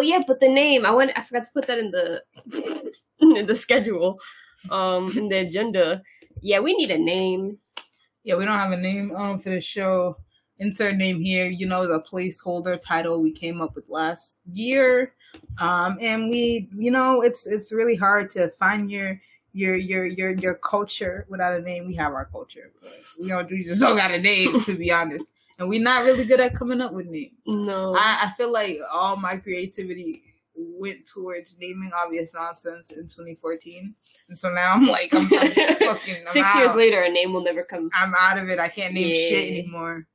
Oh yeah, but the name I went. I forgot to put that in the in the schedule, um, in the agenda. Yeah, we need a name. Yeah, we don't have a name um for the show. Insert name here. You know, the placeholder title we came up with last year. Um, and we, you know, it's it's really hard to find your your your your your culture without a name. We have our culture. But we don't. We just don't got a name, to be honest. And we're not really good at coming up with names. No, I, I feel like all my creativity went towards naming obvious nonsense in 2014, and so now I'm like, I'm, I'm fucking I'm six years later, a name will never come. I'm out of it. I can't name shit anymore.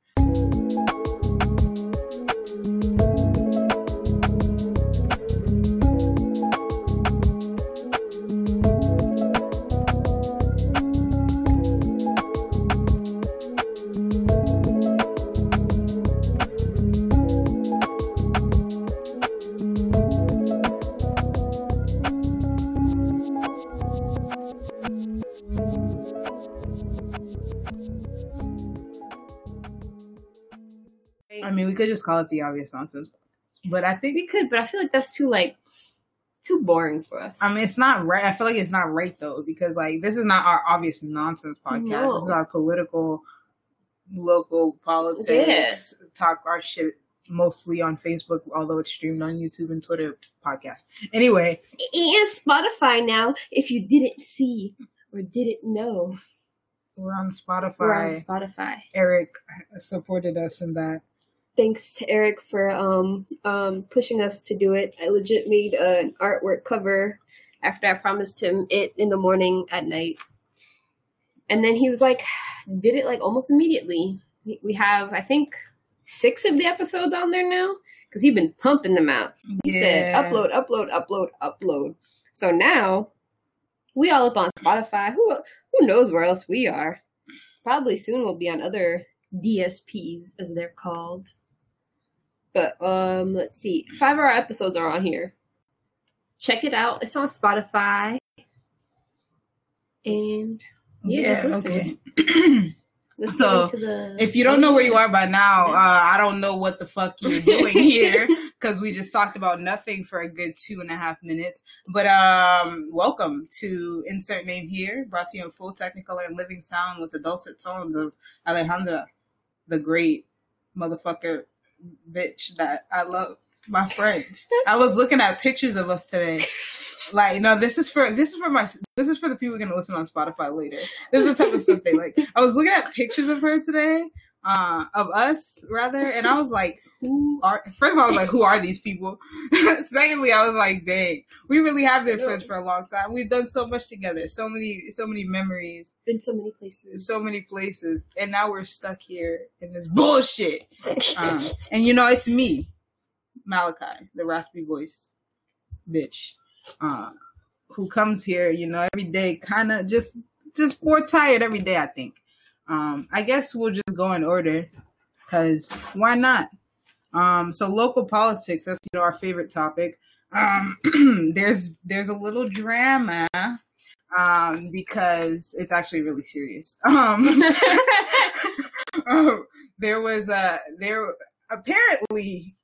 Just call it the obvious nonsense, but I think we could, but I feel like that's too like too boring for us. I mean, it's not right. I feel like it's not right though, because like this is not our obvious nonsense podcast. No. This is our political, local politics, talk our shit mostly on Facebook, although it's streamed on YouTube and Twitter podcast. Anyway, and Spotify now. If you didn't see or didn't know, we're on Spotify. we're on Spotify. Eric supported us in that. Thanks to Eric for um um pushing us to do it. I legit made an artwork cover after I promised him it in the morning at night, and then he was like, did it like almost immediately. We- We have I think six of the episodes on there now because he's been pumping them out. He said upload, upload, upload, upload. So now we all up on Spotify. Who who knows where else we are? Probably soon we'll be on other DSPs as they're called. But um let's see. Five of our episodes are on here. Check it out. It's on Spotify. And yeah, just okay. let's So, the If you don't know where you are by now, uh, I don't know what the fuck you're doing here because we just talked about nothing for a good two and a half minutes. But um, welcome to insert name here, brought to you in full technical and living sound with the dulcet tones of Alejandra, the great motherfucker bitch that I love, my friend. I was looking at pictures of us today. Like, no, this is for this is for my this is for the people gonna listen on Spotify later. This is the type of stuff they like. I was looking at pictures of her today, uh, of us rather, and I was like, who are? First of all, I was like, who are these people? Secondly, I was like, dang, we really have been friends for a long time. We've done so much together, so many, so many memories, been so many places. so many places, and now we're stuck here in this bullshit. Um, and you know, it's me, Malachi, the raspy voiced bitch, uh, who comes here, you know, every day, kind of just, just more tired every day. I think. Um, I guess we'll just go in order, cause why not? Um, so local politics, that's you know our favorite topic. Um, there's there's a little drama, um, because it's actually really serious. Um, um, there was a there apparently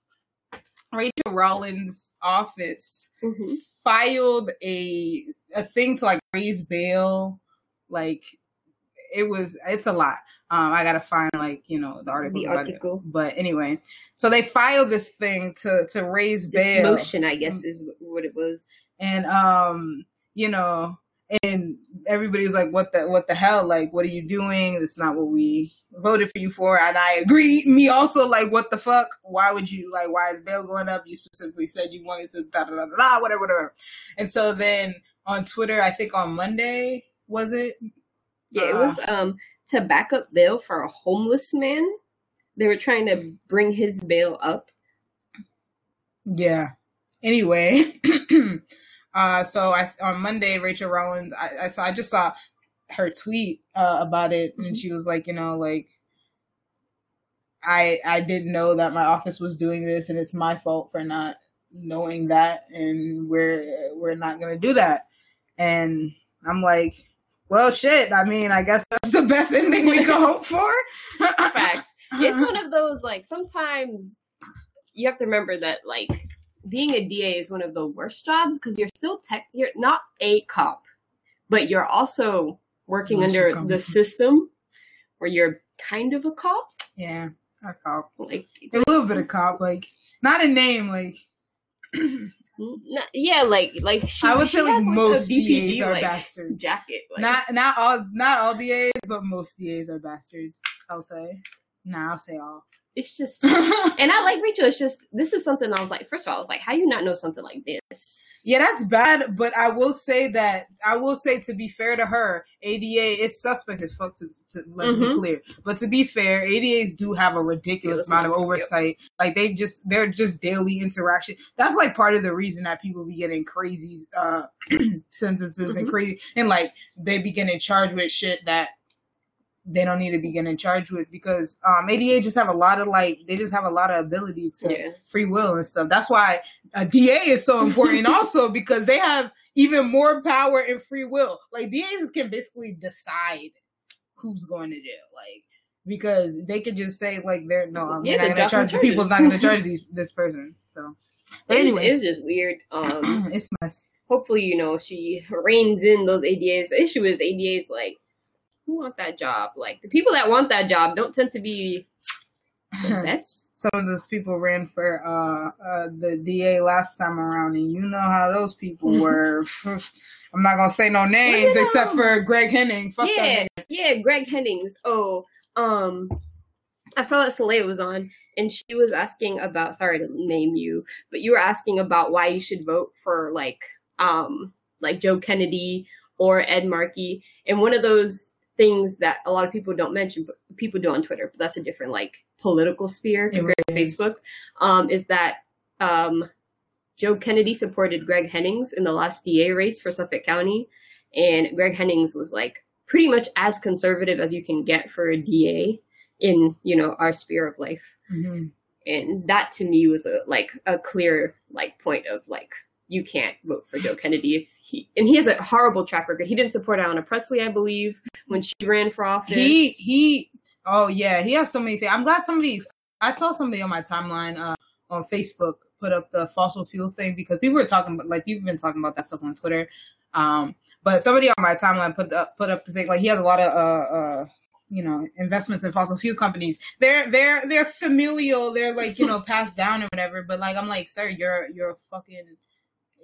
Rachael Rollins' office Mhm. filed a a thing to like raise bail. Like it was, it's a lot. Um, I gotta find like you know the article. The about it. article. But anyway, so they filed this thing to to raise This bail motion, I guess, is what it was. and um you know and everybody was like what the what the hell like what are you doing it's not what we voted for you for and i agree me also like what the fuck why would you like why is bail going up you specifically said you wanted to da da da da, da whatever whatever and so then on twitter i think on monday was it Yeah, it Uh, was um to back up bail for a homeless man. They were trying to bring his bail up. Yeah. Anyway, uh, so I on Monday, Rachael Rollins, I, I saw, I just saw her tweet uh, about it, and she was like, you know, like, I I didn't know that my office was doing this, and it's my fault for not knowing that, and we're we're not gonna do that. And I'm like, well, shit. I mean, I guess that's the best ending we could hope for. Facts. It's one of those like sometimes you have to remember that like being a DA is one of the worst jobs because you're still tech. You're not a cop, but you're also working Unless under the system where you're kind of a cop. Yeah, a cop. Like, A little bit of cop, like not a name, like n- yeah, like like she, I would she say like has, most BPD, DAs are like, bastards. Jacket, like, Not not all not all DAs, but most DAs are bastards. I'll say. Nah, I'll say all. It's just. And I like Rachael. It's just this is something I was like. First of all, I was like, how you not know something like this? yeah, that's bad. But I will say that I will say to be fair to her, ADA is suspect as fuck. To, to let's be Mhm. clear. But to be fair, ADAs do have a ridiculous amount of oversight. Like they just they're just daily interaction. That's like part of the reason that people be getting crazy uh sentences and Mhm. crazy and like they be getting charged with shit that they don't need to be getting charged with because um ADA just have a lot of like they just have a lot of ability to Yeah. free will and stuff. That's why a DA is so important also because they have even more power and free will. Like DAs can basically decide who's going to jail. Like because they could just say like they're no, I'm Yeah, not gonna charge dropping people's not gonna charge these this person. So but It anyway, it's just weird. Um, it's mess. hopefully, you know, she reins in those ADAs. The issue is ADAs like who want that job? Like the people that want that job don't tend to be the best. Some of those people ran for uh, uh, the DA last time around, and you know how those people were. I'm not gonna say no names except for Greg Henning. Fuck yeah, yeah. Greg Hennings. Oh, um, I saw that Soleil was on, and she was asking about. Sorry to name you, but you were asking about why you should vote for like, um, like Joe Kennedy or Ed Markey, and one of those things that a lot of people don't mention, but people do on Twitter, but that's a different like political sphere compared to. Facebook. Um, is that um, Joe Kennedy supported Greg Hennings in the last DA race for Suffolk County, and Greg Hennings was like pretty much as conservative as you can get for a DA in you know our sphere of life, Mhm. and that to me was a like a clear like point of like you can't vote for Joe Kennedy if he and he has a horrible track record. He didn't support Ayanna Pressley, I believe, when she ran for office. He he. Oh yeah, he has so many things. I'm glad somebody's. I saw somebody on my timeline uh, on Facebook put up the fossil fuel thing because people were talking about like people have been talking about that stuff on Twitter. Um, but somebody on my timeline put up put up the thing like he has a lot of uh uh you know investments in fossil fuel companies. They're they're they're familial. They're like you know passed down or whatever. But like I'm like, sir, you're you're a fucking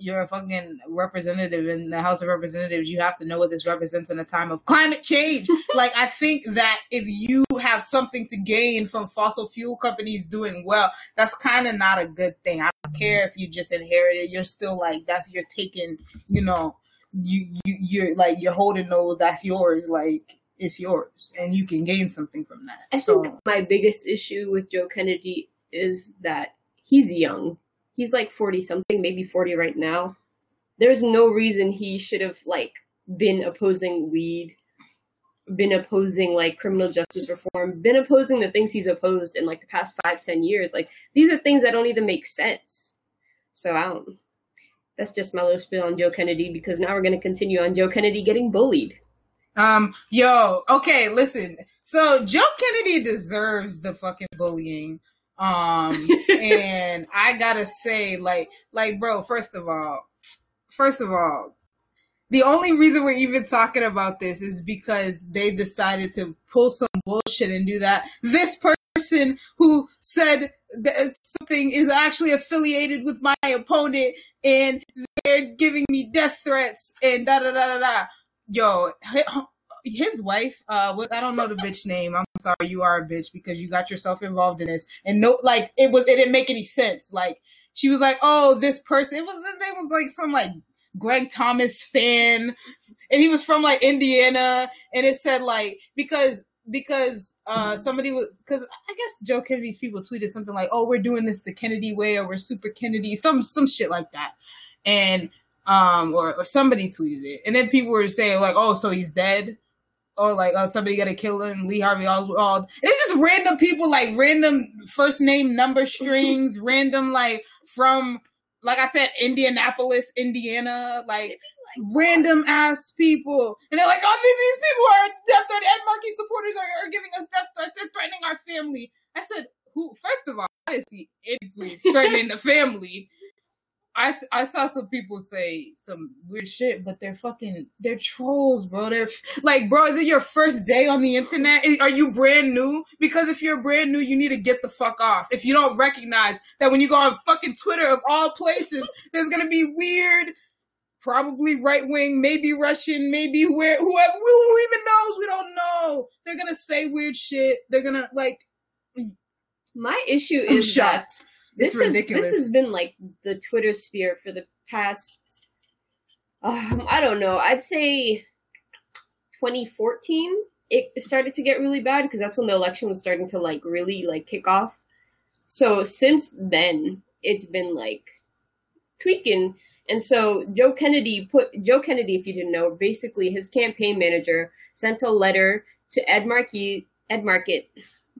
you're a fucking representative in the House of Representatives. You have to know what this represents in a time of climate change. like, I think that if you have something to gain from fossil fuel companies doing well, that's kind of not a good thing. I don't care if you just inherited. You're still like that's you're taking. You know, you you you're like you're holding those. That's yours. Like it's yours, and you can gain something from that. I so think my biggest issue with Joe Kennedy is that he's young. He's like 40 something, maybe 40 right now. There's no reason he should have like been opposing weed, been opposing like criminal justice reform, been opposing the things he's opposed in like the past five, ten years. Like these are things that don't even make sense. So I don't that's just my little spiel on Joe Kennedy because now we're gonna continue on Joe Kennedy getting bullied. Um, yo, okay, listen. So Joe Kennedy deserves the fucking bullying. Um, and I gotta say, like, like, bro, first of all, first of all, the only reason we're even talking about this is because they decided to pull some bullshit and do that. This person who said that something is actually affiliated with my opponent and they're giving me death threats and da da da da da. Yo, his wife, uh, I don't know the bitch name. I'm sorry, you are a bitch because you got yourself involved in this, and no, like it was, it didn't make any sense. Like she was like, oh, this person, it was, it was like some like Greg Thomas fan, and he was from like Indiana, and it said like because because uh somebody was because I guess Joe Kennedy's people tweeted something like, oh, we're doing this the Kennedy way, or we're super Kennedy, some some shit like that, and um or or somebody tweeted it, and then people were saying like, oh, so he's dead or like oh somebody gotta kill him, Lee Harvey Oswald. It's just random people like random first name number strings, random like from like I said, Indianapolis, Indiana, like random ass people. And they're like, oh these people are death threat Ed Markey supporters are, are giving us death threats, they're threatening our family. I said, who first of all, I didn't see threatening the family. I, I saw some people say some weird shit, but they're fucking they're trolls, bro. They're like, bro, is it your first day on the internet? Are you brand new? Because if you're brand new, you need to get the fuck off. If you don't recognize that when you go on fucking Twitter of all places, there's gonna be weird, probably right wing, maybe Russian, maybe where whoever who even knows, we don't know. They're gonna say weird shit. They're gonna like. My issue is I'm shocked. that this ridiculous. Is, this has been like the Twitter sphere for the past. Um, I don't know. I'd say 2014. It started to get really bad because that's when the election was starting to like really like kick off. So since then, it's been like tweaking. And so Joe Kennedy put Joe Kennedy, if you didn't know, basically his campaign manager sent a letter to Ed Markey, Ed Market,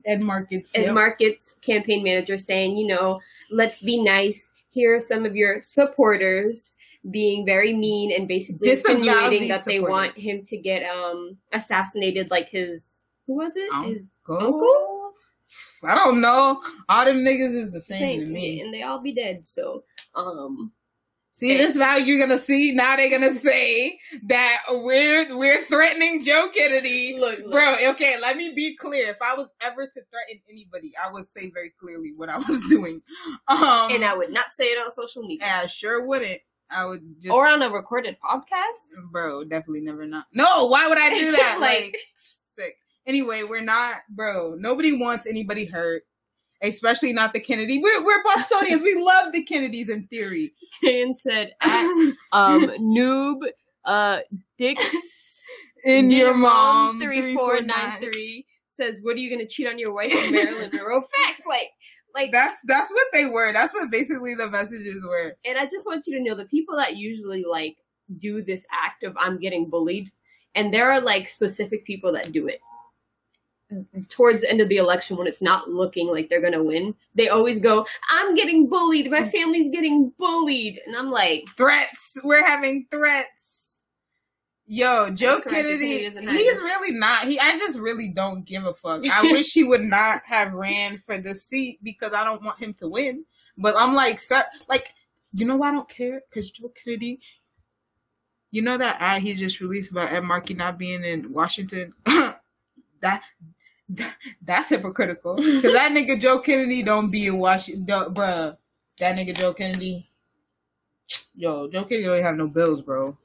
Ed Markets. Ed yep. Market's campaign manager saying, you know, let's be nice. Here are some of your supporters being very mean and basically insinuating that they supporters. want him to get um assassinated like his who was it? His Uncle? uncle? I don't know. All them niggas is the same, Same, to me. and they all be dead. So um See, this is how you're gonna see. Now they're gonna say that we're we're threatening Joe Kennedy. look, look Bro, okay, let me be clear. If I was ever to threaten anybody, I would say very clearly what I was doing. Um and I would not say it on social media I sure wouldn't. I would just or on a recorded podcast. bro, definitely never not. No, why would I do that? Like- like, sick. Anyway, we're not, bro. Nobody wants anybody hurt, especially not the Kennedy. We're we're Bostonians. we love the Kennedys in theory. Kayan said at um noob uh dicks in your mom three four nine three says, "What are you gonna cheat on your wife, Marilyn Monroe?" Facts, like, like, That's that's what they were. That's what basically the messages were. and I just want you to know the people that usually like do this act of "I'm getting bullied," and there are like specific people that do it towards the end of the election when it's not looking like they're gonna win. They always go, "I'm getting bullied. My family's getting bullied," and I'm like, Threats. We're having threats. Yo, Joe. Kennedy, he's really not. He, I just really don't give a fuck. I wish he would not have ran for the seat because I don't want him to win. But I'm like, so, like, you know why I don't care? Because Joe Kennedy, you know that ad he just released about Ed Markey not being in Washington. that that's hypocritical. Because that nigga Joe Kennedy don't be in Washington, bruh. That nigga Joe Kennedy. Yo, Joe Kennedy don't have no bills, bro.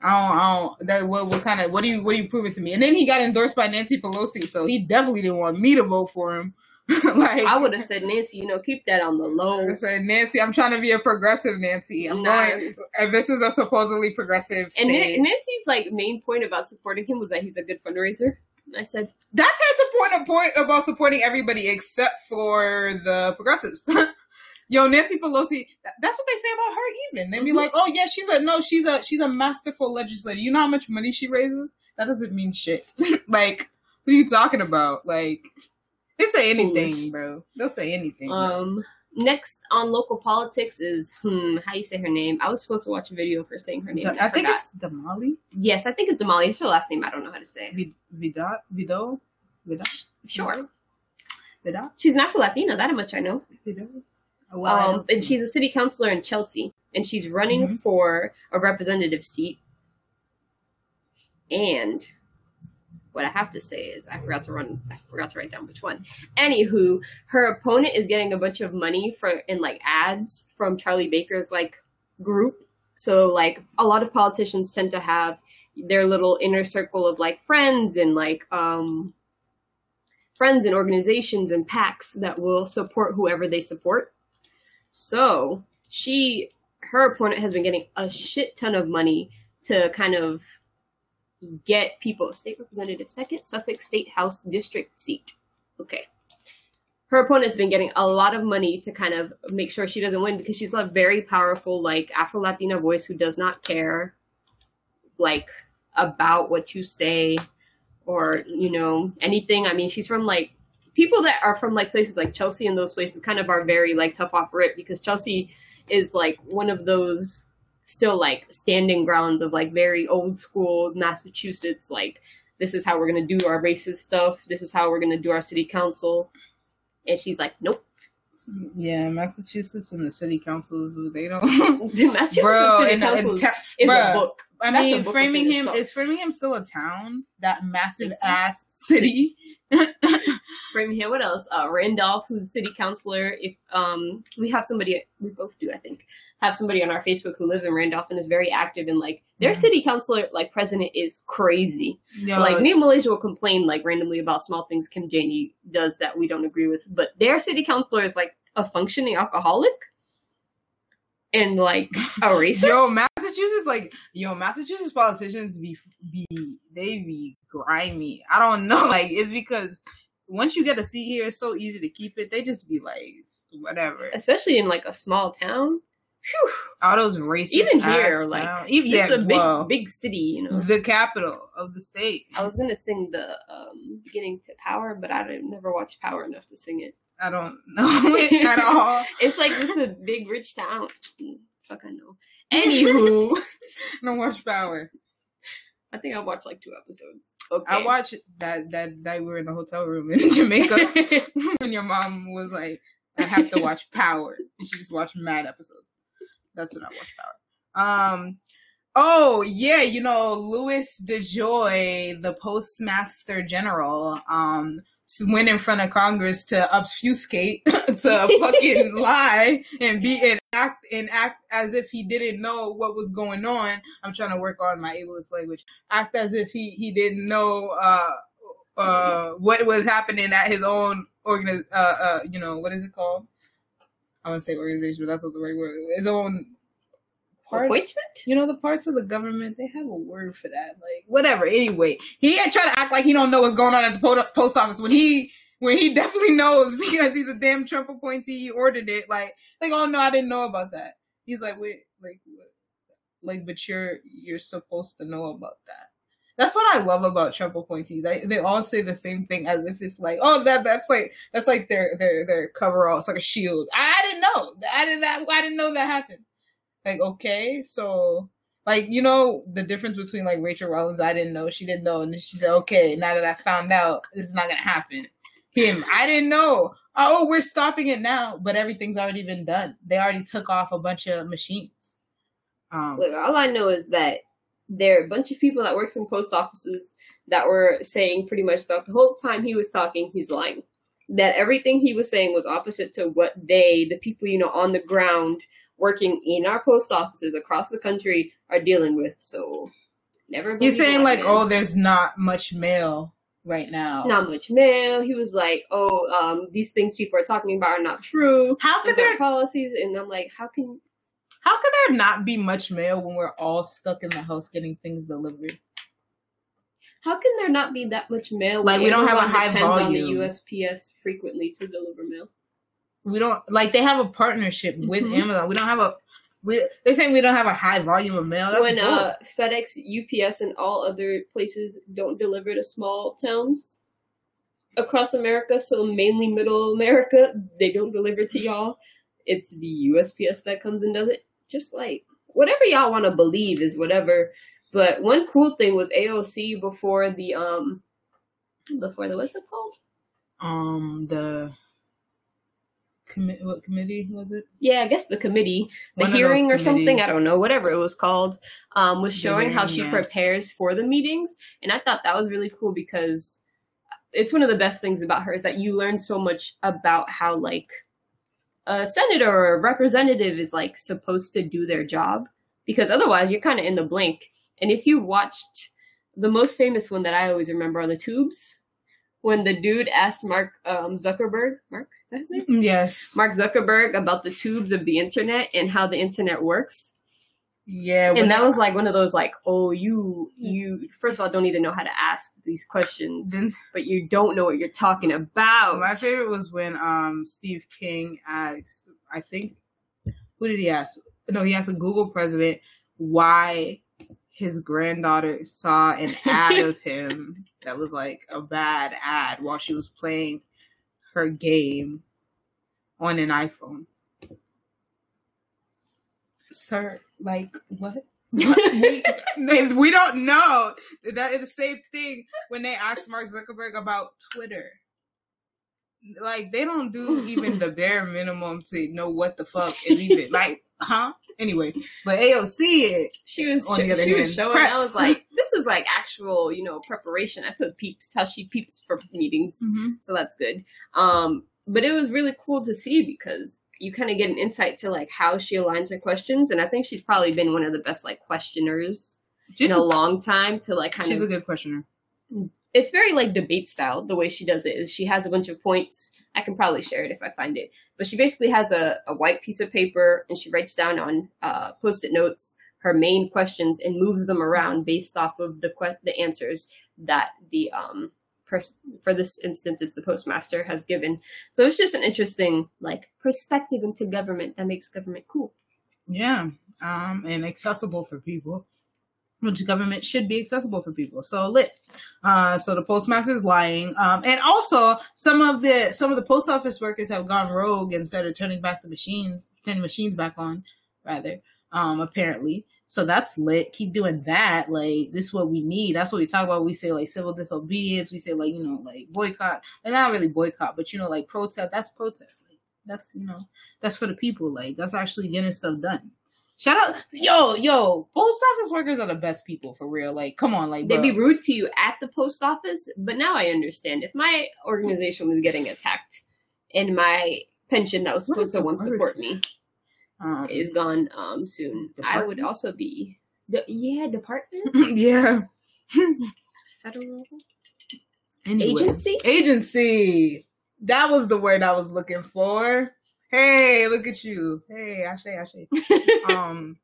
I don't, I don't. That what, what kind of what do you what do you prove it to me? And then he got endorsed by Nancy Pelosi, so he definitely didn't want me to vote for him. like I would have said, Nancy, you know, keep that on the low. I said, Nancy, I'm trying to be a progressive, Nancy. I'm Nah. going. And this is a supposedly progressive And state. Nan- Nancy's like main point about supporting him was that he's a good fundraiser. I said, That's her support point about supporting everybody except for the progressives. Yo, Nancy Pelosi. That's what they say about her. Even they be Mhm. like, "Oh yeah, she's a no, she's a she's a masterful legislator. You know how much money she raises? That doesn't mean shit. like, what are you talking about? Like, they say anything, Foolish. bro. They'll say anything. bro. Next on local politics is hmm, how you say her name? I was supposed to watch a video of her saying her name. I, I, think forgot. it's Damali yes, I think it's Damali. It's her last name. I don't know how to say. Vid- Vidal Vidal Vidal Sure, Vidal she's not for Latina. That much I know. Vidal. Oh, wow, Um, and she's a city councilor in Chelsea, and she's running Mhm. for a representative seat. And what I have to say is, I forgot to run. I forgot to write down which one. Anywho, her opponent is getting a bunch of money for in like ads from Charlie Baker's like group. So like a lot of politicians tend to have their little inner circle of like friends and like um friends and organizations and PACs that will support whoever they support. So she, her opponent has been getting a shit ton of money to kind of get people state representative second Suffolk State House district seat. Okay. Her opponent's been getting a lot of money to kind of make sure she doesn't win because she's a very powerful, like Afro Latina voice who does not care, like about what you say or you know anything. I mean, she's from like people that are from like places like Chelsea and those places kind of are very like tough off rip because Chelsea is like one of those still like standing grounds of like very old school Massachusetts like this is how we're going to do our racist stuff this is how we're going to do our city council and she's like nope Yeah, Massachusetts and the city councils, they don't. Massachusetts Bro, City and- uh, Council ta- is bruh, a book. I That's mean, Framingham is Framingham still a town? That massive ass city. Framingham. What else? Uh, Randolph, who's city councilor. If um, we have somebody, we both do, I think, have somebody on our Facebook who lives in Randolph and is very active and like their Mhm. city councilor, like president, is crazy. Yo, like me and Malaysia will complain like randomly about small things Kim Janey does that we don't agree with, but their city councilor is like a functioning alcoholic and like a racist. Yo, Massachusetts, like yo, Massachusetts politicians be be they be grimy. I don't know, like it's because once you get a seat here, it's so easy to keep it. They just be like whatever. Especially in like a small town. Phew. All those racist. Even here, like even yeah, a big well, big city, you know. the capital of the state. I was gonna sing the um, beginning to Power, but I didn't, never watched Power enough to sing it. I don't know it at all. It's like this is a big rich town. Fuck, I know. Anywho, I don't watch Power. I think I watched like two episodes. Okay. I watched that that night we were in the hotel room in Jamaica when your mom was like, I have to watch Power. And she just watched mad episodes. That's when I watched Power. Um oh yeah, you know, Louis DeJoy, the postmaster general, um went in front of Congress to obfuscate, to fucking lie and be and act and act as if he didn't know what was going on. I'm trying to work on my ableist language. Act as if he he didn't know uh uh what was happening at his own organiz uh uh you know what is it called? I want to say organization, but that's not the right word. His own part. Appointment? You know the parts of the government they have a word for that. Like whatever. Anyway, he ain't trying to act like he don't know what's going on at the po- post office when he when he definitely knows because he's a damn Trump appointee. He ordered it. Like like oh no, I didn't know about that. He's like wait like what? Like but you're you're supposed to know about that. That's what I love about Trump appointees. I, they all say the same thing as if it's like, oh, that that's like that's like their their their coverall. It's like a shield. I, I didn't know. I didn't that. I didn't know that happened. Like okay, so like you know the difference between like Rachael Rollins. I didn't know. She didn't know, and she said, okay, now that I found out, this is not gonna happen. Him, I didn't know. Oh, we're stopping it now, but everything's already been done. They already took off a bunch of machines. Um, Look, all I know is that there are a bunch of people that works in post offices that were saying pretty much throughout the whole time he was talking, he's lying. That everything he was saying was opposite to what they, the people, you know, on the ground working in our post offices across the country are dealing with. So never He's saying like, man. oh, there's not much mail right now. not much mail. He was like, "Oh, um, these things people are talking about are not true. How could there policies." And I'm like, "How can how could there not be much mail when we're all stuck in the house getting things delivered? how can there not be that much mail? Like, we don't have a high volume. on the USPS frequently to deliver mail. We don't like they have a partnership with Mhm. Amazon. We don't have a we they saying we don't have a high volume of mail. That's when bull. uh, FedEx, UPS, and all other places don't deliver to small towns across America, so mainly Middle America, they don't deliver to y'all. It's the USPS that comes and does it. Just like whatever y'all want to believe is whatever. But one cool thing was AOC before the um before the what's it called? um the commi- what committee was it? Yeah, I guess the committee, the One hearing or something. I don't know, whatever it was called, um, was showing how she yeah. prepares for the meetings. And I thought that was really cool because it's one of the best things about her is that you learn so much about how, like, a senator or a representative is, like, supposed to do their job. Because otherwise, you're kind of in the blank. And if you watched the most famous one that I always remember are the tubes. When the dude asked Mark um, Zuckerberg, Mark, is that his name? Yes. Mark Zuckerberg about the tubes of the internet and how the internet works. Yeah. And that they- was like one of those like, oh, you you first of all don't even know how to ask these questions, then- but you don't know what you're talking about. My favorite was when um Steve King asked, I think, who did he ask? No, he asked a Google president why his granddaughter saw an ad of him that was like a bad ad while she was playing her game on an iPhone. Sir, like what? we, we don't know. That is the same thing when they asked Mark Zuckerberg about Twitter. Like they don't do even the bare minimum to know what the fuck is even like, huh? Anyway, but AOC it. She was On the other she hand, was showing. I was like, this is like actual, you know, preparation. I put peeps how she peeps for meetings, so that's good. Um, but it was really cool to see because you kind of get an insight to like how she aligns her questions, and I think she's probably been one of the best like questioners She's, in a long time to like kind she's of a good questioner. It's very like debate style the way she does it is she has a bunch of points. I can probably share it if i find it. But she basically has a, a white piece of paper and she writes down on uh, post-it notes her main questions and moves them around based off of the que- the answers that the um pers- for this instance it's the postmaster has given. So it's just an interesting like perspective into government that makes government cool. Yeah, um, and accessible for people. Which government should be accessible for people. So lit. Uh, so the postmaster is lying. Um, and also some of the some of the post office workers have gone rogue and started turning back the machines, turning machines back on, rather. Um, apparently. So that's lit. Keep doing that. Like this is what we need. That's what we talk about. We say like civil disobedience. We say like you know like boycott. And not really boycott, but you know like protest. That's protest. Like that's you know that's for the people. Like that's actually getting stuff done. Shout out, yo, yo, post office workers are the best people for real. Like, come on, like, they'd be rude to you at the post office, but now I understand. If my organization was getting attacked and my pension that was supposed to once support me um, is gone um soon, I would also be the yeah, department, yeah. federal Anyway. agency. Agency. That was the word I was looking for. Hey, look at you. Hey, Ashe, Ashe. um,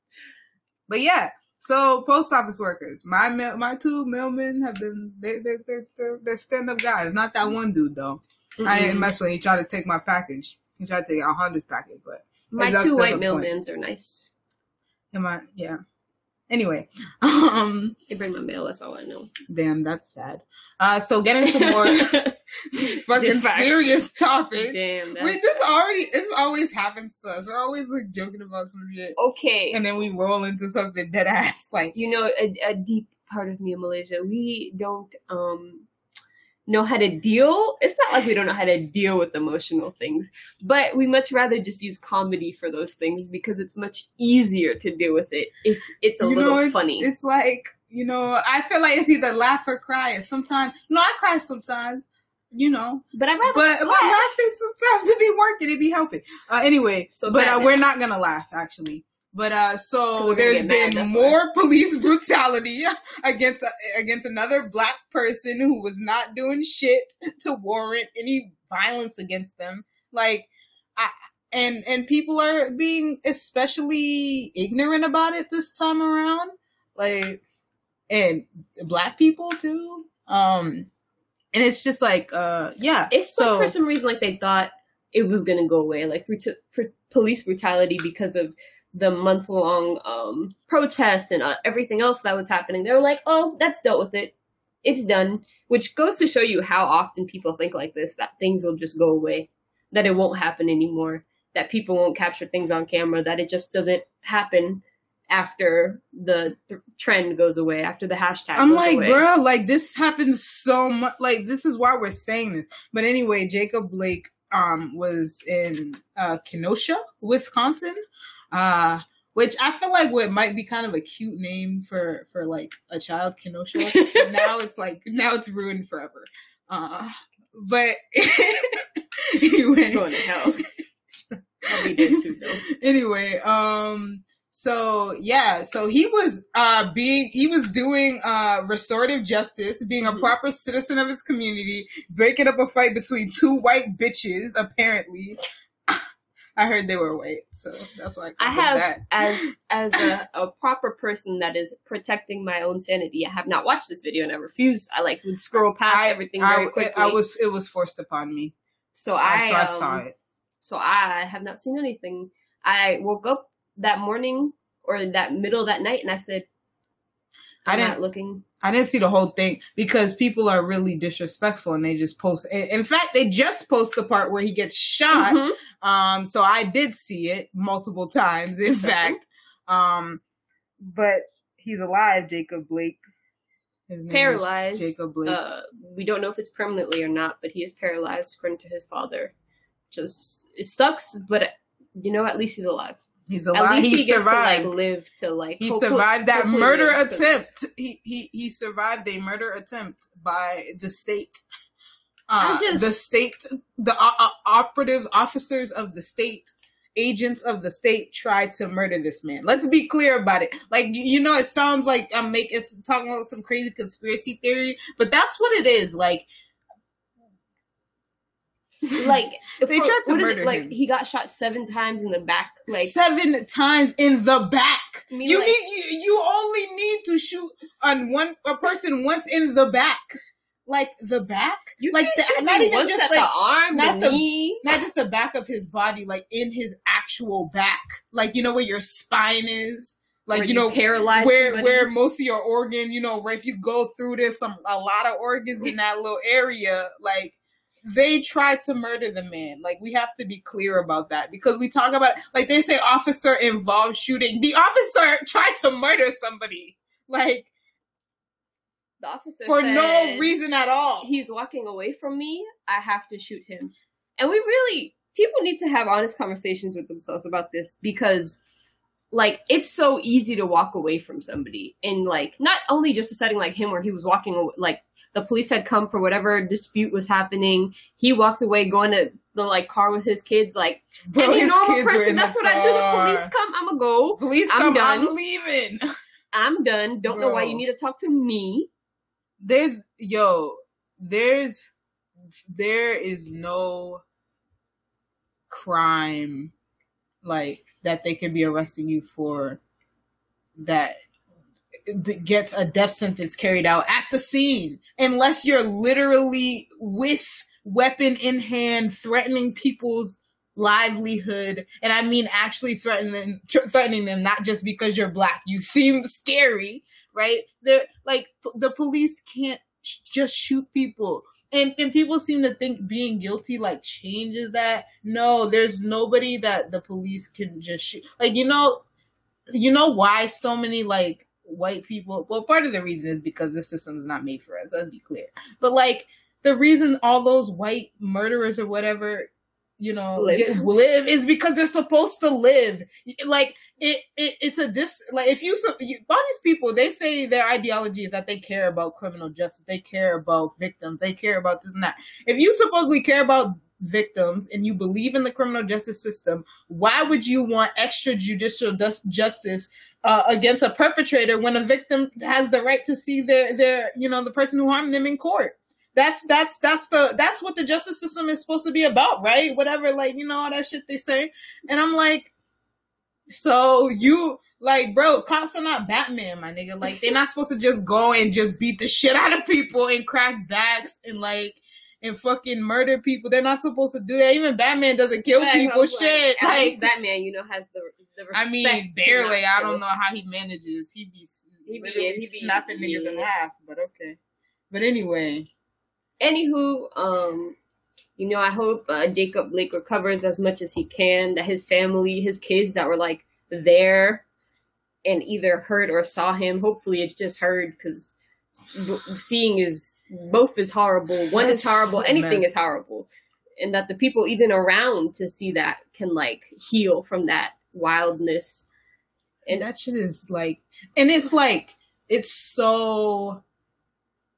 but yeah. So post office workers, my mail, my two mailmen have been they they they they're, they're stand up guys. Not that one dude though. I didn't mess with. Him. He tried to take my package. He tried to take a hundred package, but My two white point. are nice. am I? Yeah. Anyway, um, They bring my mail. That's all I know. damn, that's sad. Uh, so getting to more fucking serious topics. Damn. Wait, this already this always happens to us. We're always like joking about some shit, Okay. and then we roll into something dead ass. Like, you know a, a deep part of me in malaysia we don't um know how to deal it's not like we don't know how to deal with emotional things but we much rather just use comedy for those things because it's much easier to deal with it if it's a you little know, it's, funny It's like you know, I feel like it's either laugh or cry. Sometimes, you know, I cry sometimes. You know, but i'd rather but but laughing sometimes it be working, it be helping. Uh, anyway, So but uh, we're not gonna laugh actually. But uh, so there's gonna there's get mad, been that's more police brutality against against another black person who was not doing shit to warrant any violence against them. Like, I and and people are being especially ignorant about it this time around. Like, and black people too. Um, and it's just like, uh, yeah. it's so like for some reason like they thought it was gonna go away like brut- pr- police brutality because of the month long um protests and uh, everything else that was happening they were like oh that's dealt with it it's done which goes to show you how often people think like this that things will just go away that it won't happen anymore that people won't capture things on camera that it just doesn't happen after the th- trend goes away after the hashtag I'm like, away. bro, like this happens so much. Like this is why we're saying this. But anyway, Jacob Blake um was in uh Kenosha, Wisconsin. Uh which I feel like what might be kind of a cute name for for like a child, Kenosha. Now it's like now it's ruined forever. Uh but anyway. going to hell be dead too though anyway, um, so yeah, so he was uh being he was doing uh restorative justice, being a Mhm. proper citizen of his community, breaking up a fight between two white bitches. Apparently, I heard they were white, so that's why I, I have, that. as as a, a proper person that is protecting my own sanity, I have not watched this video and I refuse. I like would scroll past I, everything I, very quickly. I was it was forced upon me, so I, I, so I um, saw it. So I have not seen anything. I woke up that morning or that middle of that night and I said, I I'm didn't- not looking. I didn't see the whole thing because people are really disrespectful and they just post. In in fact, they just post the part where he gets shot. Mhm. Um, so I did see it multiple times, in fact. Um, but he's alive, Jacob Blake. His name is paralyzed. Jacob Blake. Uh, we don't know if it's permanently or not, but he is paralyzed according to his father. Just it sucks, but you know at least he's alive. He's alive. At least He, he, survived. to like live to like. he hopefully- survived that murder 'cause- attempt. He, he he survived a murder attempt by the state. Uh, just- the state, the o- o- operatives, officers of the state, agents of the state tried to murder this man. Let's be clear about it. Like you, you know, it sounds like I'm making talking about some crazy conspiracy theory, but that's what it is. Like Like They for- tried to is it, murder Like him. he got shot seven times in the back. Like seven times in the back. I mean, you like- need you, you only need to shoot on one a person once in the back, like the back, you like the, not even just like the arm, not the the- knee. not just the back of his body, like in his actual back, like you know where your spine is, like where you know paralyzed. where somebody. where most of your organ, you know, where if you go through this, some a lot of organs in that little area, like they tried to murder the man. Like we have to be clear about that because we talk about like they say officer involved shooting. The officer tried to murder somebody, like the officer for no reason at all. He's walking away from me. I have to shoot him. And we really people need to have honest conversations with themselves about this because like it's so easy to walk away from somebody and like not only just a setting like him where he was walking like the police had come for whatever dispute was happening. He walked away going to the like car with his kids like Bro, any his normal person that's what i do. The police come i'm gonna go. Police I'm come, done. I'm leaving. i'm done. Don't know why you need to talk to me. There's yo there's there is no crime like that they could be arresting you for that gets a death sentence carried out at the scene. Unless you're literally with weapon in hand threatening people's livelihood and i mean actually threatening threatening them not just because you're black. You seem scary right? They're like the police can't just shoot people. And and people seem to think being guilty like changes that. No there's nobody that the police can just shoot. Like you know you know why so many like white people well part of the reason is because the system is not made for us let's be clear. But like the reason all those white murderers or whatever you know Live. get- live is because they're supposed to live. Like it, it it's a dis like if you, you all these people they say their ideology is that they care about criminal justice they care about victims they care about this and that. If you supposedly care about victims and you believe in the criminal justice system why would you want extrajudicial justice uh, against a perpetrator when a victim has the right to see their their you know the person who harmed them in court. That's that's that's the that's what the justice system is supposed to be about right? Whatever like you know all that shit they say. And i'm like so you like bro cops are not batman my nigga. Like they're not supposed to just go and just beat the shit out of people and crack backs and like and fucking murder people they're not supposed to do that even batman doesn't kill people like, shit like batman you know has the the I mean, barely. I don't know how he manages. He'd be He be- yeah, he be- snapping niggas in half, but okay. But anyway, Anywho, um, you know, I hope uh, Jacob Blake recovers as much as he can. That his family, his kids that were like there and either heard or saw him. Hopefully, it's just heard because seeing is both is horrible. One is horrible. a Anything mess. is horrible, and that the people even around to see that can like heal from that wildness. and that shit is like, and it's like, it's so,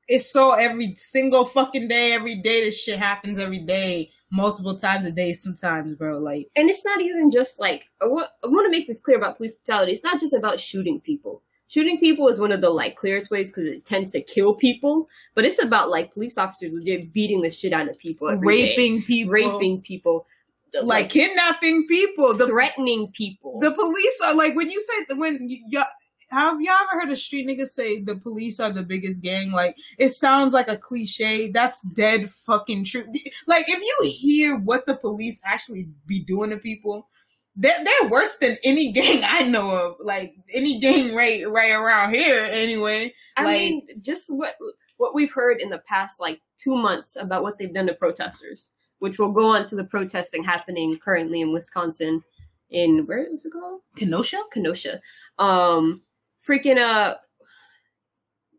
it's so every single fucking day, every day. This shit happens every day, multiple times a day. Sometimes, bro. Like, and it's not even just like I want, I want to make this clear about police brutality. It's not just about shooting people. Shooting people is one of the like clearest ways because it tends to kill people. But it's about like police officers legit beating the shit out of people, every day. raping people, raping people, the- like, kidnapping people. The threatening people. The police are like when you say when y- y'all have y'all ever heard a street nigga say the police are the biggest gang? Like it sounds like a cliche. That's dead fucking true. Like if you hear what the police actually be doing to people, they're, they're worse than any gang I know of. Like any gang right right around here anyway. I like- mean, just what what we've heard in the past like two months about what they've done to protesters, which will go on to the protesting happening currently in Wisconsin. In where is it called? Kenosha. Kenosha. Um, freaking uh,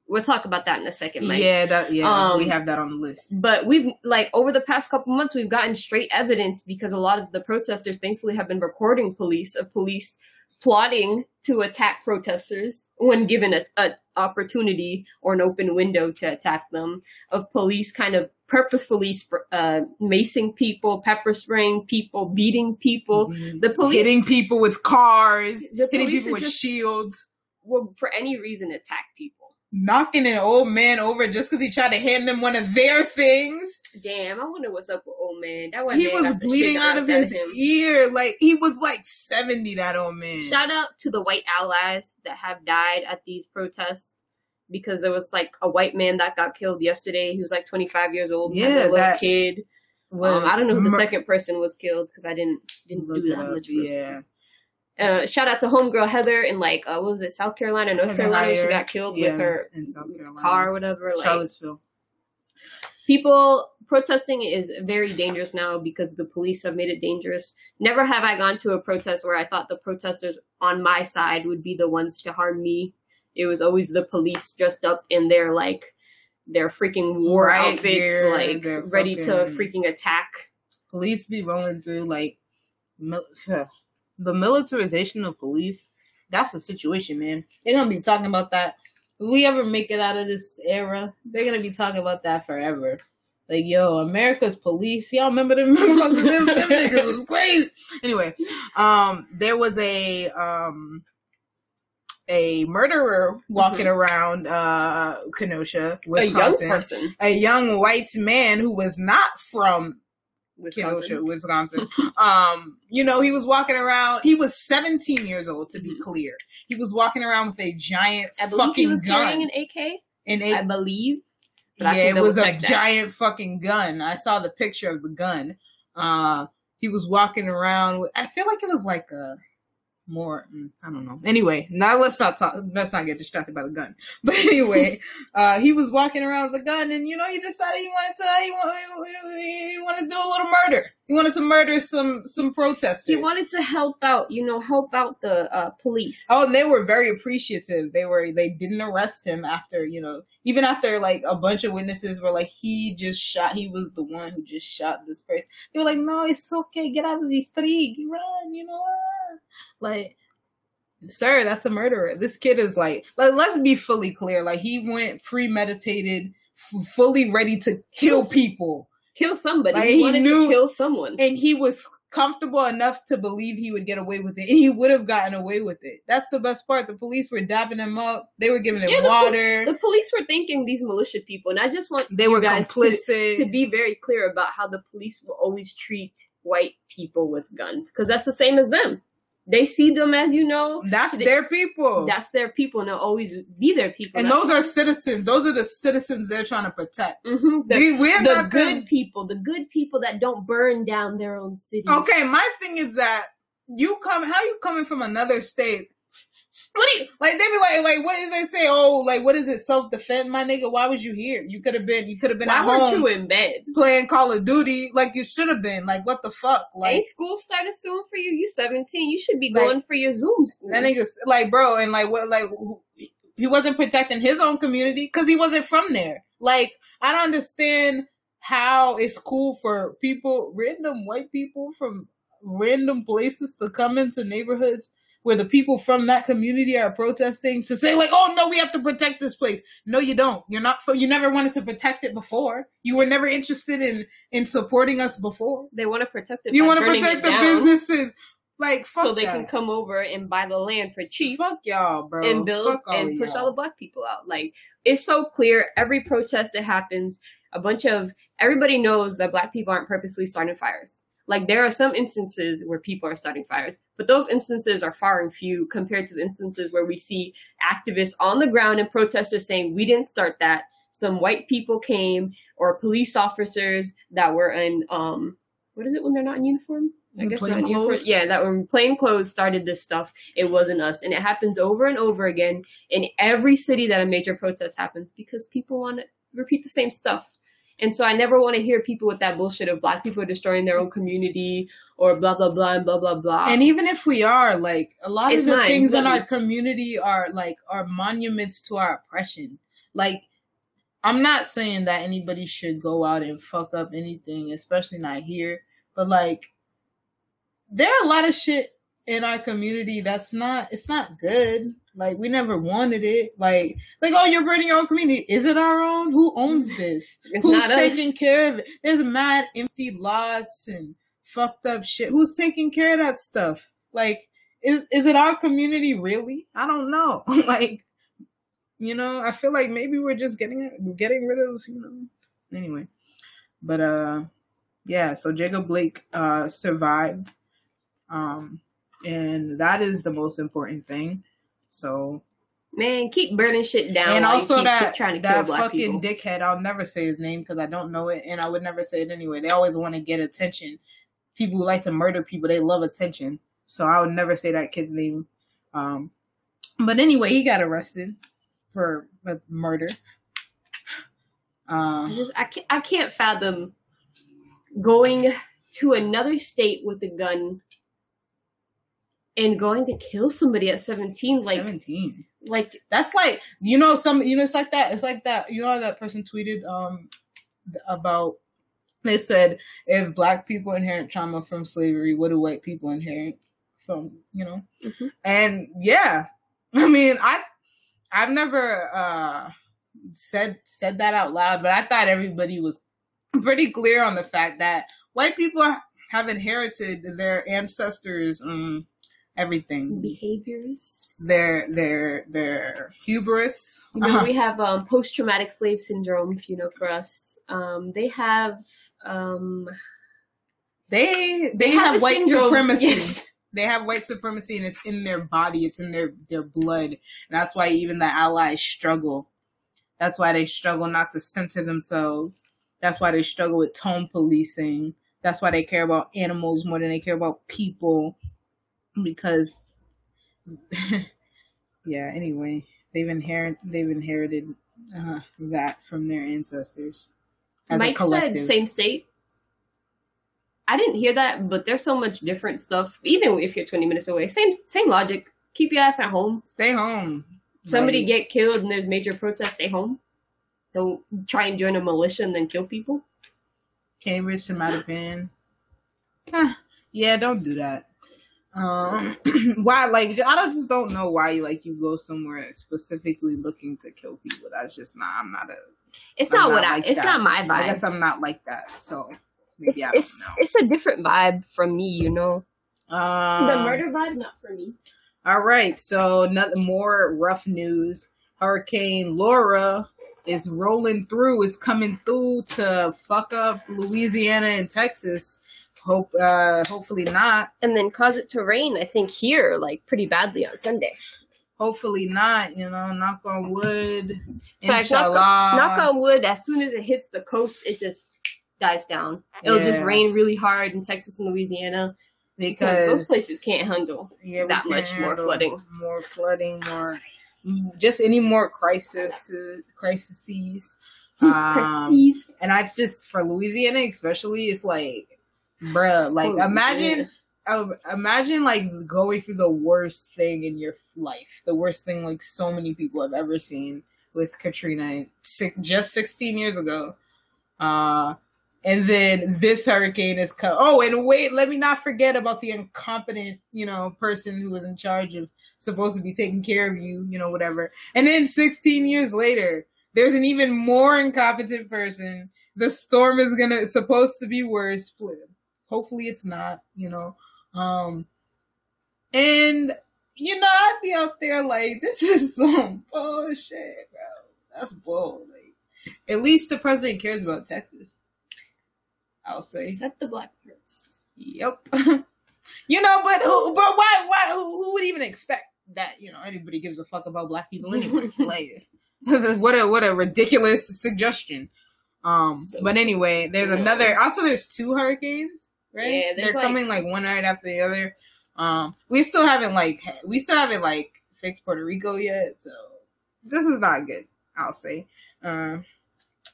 We'll talk about that in a second, Mike. Yeah, that, yeah, Um, we have that on the list. But we've like over the past couple months, we've gotten straight evidence because a lot of the protesters, thankfully, have been recording police of police plotting to attack protesters when given a, a opportunity or an open window to attack them. Of police kind of purposefully sp- uh, macing people, pepper spraying people, beating people. The police hitting people with cars, hitting people with just- shields, will, for any reason, attack people. Knocking an old man over just because he tried to hand them one of their things. Damn, I wonder what's up with old man. That he was bleeding out of his ear. Like he was like seventy. That old man. Shout out to the white allies that have died at these protests because there was like a white man that got killed yesterday. He was like 25 years old. Yeah, Yeah, had a little that kid. Was Um, I don't know who the second person was killed because I didn't didn't do that up, much. Yeah, Uh, shout out to homegirl Heather in like uh, what was it, South Carolina, North Heather Carolina. She got killed yeah, with her in South Carolina, car or whatever. Like Charlottesville. people protesting is very dangerous now because the police have made it dangerous. Never have I gone to a protest where I thought the protesters on my side would be the ones to harm me. It was always the police dressed up in their like their freaking war Riot outfits, gear, like ready to freaking attack. Police be rolling through like the militarization of police. That's the situation, man. They're gonna be talking about that. If we ever make it out of this era, they're gonna be talking about that forever. Like, yo, America's police. Y'all remember them? them, them niggas was crazy. Anyway, um, there was a um a murderer walking around uh Kenosha, A young Wisconsin. person, A young white man who was not from Wisconsin. Kenosha, Wisconsin. um, you know, he was walking around. He was 17 years old, to be Mhm. clear. He was walking around with a giant I believe fucking he was gun. carrying an AK. and I believe. I yeah, can it was a that. giant fucking gun. I saw the picture of the gun. Uh, he was walking around. With, I feel like it was like a more. mm, I don't know. Anyway, now let's not talk. Let's not get distracted by the gun. But anyway, uh, he was walking around with a gun, and you know, he decided he wanted to. He wanted. He wanted to do a little murder. He wanted to murder some some protesters. He wanted to help out, you know, help out the uh, police. Oh, and they were very appreciative. They were they didn't arrest him after, you know, even after like a bunch of witnesses were like he just shot he was the one who just shot this person. They were like, "No, it's okay. Get out of the street. Run, you know." Ah." Like Sir, that's a murderer. This kid is like, like let's be fully clear. Like he went premeditated, f- fully ready to kill people. kill somebody. Like, he, he wanted knew- to kill someone. and he was comfortable enough to believe he would get away with it and he would have gotten away with it that's the best part the police were dabbing him up they were giving him Yeah, the water the police were thinking these militia people, and I just want they were guys to- complicit to be very clear about how the police will always treat white people with guns because that's the same as them. They see them as you know. that's they- their people That's their people, and they'll always be their people. and those are citizens those are the citizens they're trying to protect hmm the, we, we're the not good them. people, the good people that don't burn down their own city okay my thing is that you come how are you coming from another state what do you like they be like like what do they say oh like what is it self-defense my nigga why was you here you could have been you could have been Why at weren't home you in bed? playing call of duty like you should have been like what the fuck like Ain't school started soon for you? You seventeen. You should be Like, going for your Zoom school. That nigga's like, bro, and like, what, like, he wasn't protecting his own community because he wasn't from there. Like, I don't understand how it's cool for people, random white people from random places to come into neighborhoods where the people from that community are protesting to say like, oh no, we have to protect this place. No, you don't. You're not. You never wanted to protect it before. You were never interested in in supporting us before. they want to protect it. You want to protect the businesses. Like, fuck so they that. can come over and buy the land for cheap Fuck y'all, bro. and build and push y'all. all the black people out. Like it's so clear. Every protest that happens, a bunch of everybody knows that black people aren't purposely starting fires. Like there are some instances where people are starting fires, but those instances are far and few compared to the instances where we see activists on the ground and protesters saying we didn't start that. Some white people came or police officers that were in um what is it when they're not in uniform? I guess Plain not in uniform. Yeah, that when plain clothes started this stuff, it wasn't us. And it happens over and over again in every city that a major protest happens because people want to repeat the same stuff. And so I never want to hear people with that bullshit of black people destroying their own community or blah blah blah and blah blah blah. And even if we are, like, a lot It's of the things in our community are like are monuments to our oppression. like I'm not saying that anybody should go out and fuck up anything, especially not here, but like there are a lot of shit in our community that's not it's not good. Like we never wanted it. Like like oh you're burning your own community. Is it our own? Who owns this? It's Who's not us. taking care of it? There's mad empty lots and fucked up shit. Who's taking care of that stuff? Like is is it our community really? I don't know. like you know, I feel like maybe we're just getting getting rid of, you know. Anyway. But uh yeah, so Jacob Blake uh survived. Um and that is the most important thing. So Man, keep burning shit down. and also keep that trying to kill that black fucking people. dickhead. I'll never say his name because I don't know it, and I would never say it anyway. They always want to get attention. People who like to murder people, they love attention. So I would never say that kid's name. Um, but anyway, he got arrested for uh, murder. I Uh, just I can't, I can't fathom going to another state with a gun and going to kill somebody at 17 like seventeen. like That's like you know some you know it's like that. It's like that. You know how that person tweeted um about they said if black people inherit trauma from slavery, what do white people inherit from you know? Mhm. And yeah, I mean I I've never uh said said that out loud, but I thought everybody was pretty clear on the fact that white people have inherited their ancestors um everything behaviors. their their their hubris. You know, we have um, post traumatic slave syndrome, you know, for us. Um, they have um, they they, have, the white syndrome. supremacy. Yes. They have white supremacy, and it's in their body. It's in their their blood. And that's why even the allies struggle. That's why they struggle not to center themselves. That's why they struggle with tone policing. That's why they care about animals more than they care about people. Because, yeah. Anyway, they've inherit they've inherited uh, that from their ancestors. Mike said same state. I didn't hear that, but there's so much different stuff. Even if you're 20 minutes away, same same logic. Keep your ass at home. Stay home. Somebody Like, get killed and there's major protest. Stay home. Don't try and join a militia and then kill people. Cambridge to Mattapan. Huh. Yeah, don't do that. Um, why? Like, I don't just don't know why you like you go somewhere specifically looking to kill people. That's just not. I'm not a. It's not not what I. It's that. not my vibe. I guess I'm not like that. So maybe it's I don't it's it's a different vibe from me, you know. know. Um, the murder vibe, not for me. All right, so nothing more rough news. Hurricane Laura is rolling through, is coming through to fuck up Louisiana and Texas. Hope, uh, hopefully not. And then cause it to rain. I think here, like pretty badly on Sunday. Hopefully not. You know, knock on wood. In fact, knock, Inshallah. knock on wood. As soon as it hits the coast, it just dies down. It'll just rain really hard in Texas and Louisiana because because those places can't handle yeah, that much more flooding. more flooding, more just any more crisis, crises. Um, Crises. and I just for Louisiana especially, it's like, bruh, like Oh, imagine, uh, imagine like going through the worst thing in your life, the worst thing like so many people have ever seen with Katrina, six, just sixteen years ago. Uh, and then this hurricane is come. Oh, and wait, let me not forget about the incompetent, you know, person who was in charge of supposed to be taking care of you, you know, whatever. And then 16 years later, there's an even more incompetent person. The storm is gonna supposed to be worse. Hopefully, it's not. You know, um, and you know, I'd be out there like, this is some bullshit, bro. That's bull. Like, at least the president cares about Texas. I'll say. Except the black parts. Yep. you know, but who? But why? Why? Who, who would even expect that? You know, anybody gives a fuck about black people anyway. like, what a what a ridiculous suggestion. Um, So- but anyway, there's another. Also, there's two hurricanes, right? Yeah, They're like- coming like one night after the other. Um, we still haven't like we still haven't like fixed Puerto Rico yet, so this is not good. I'll say. Um,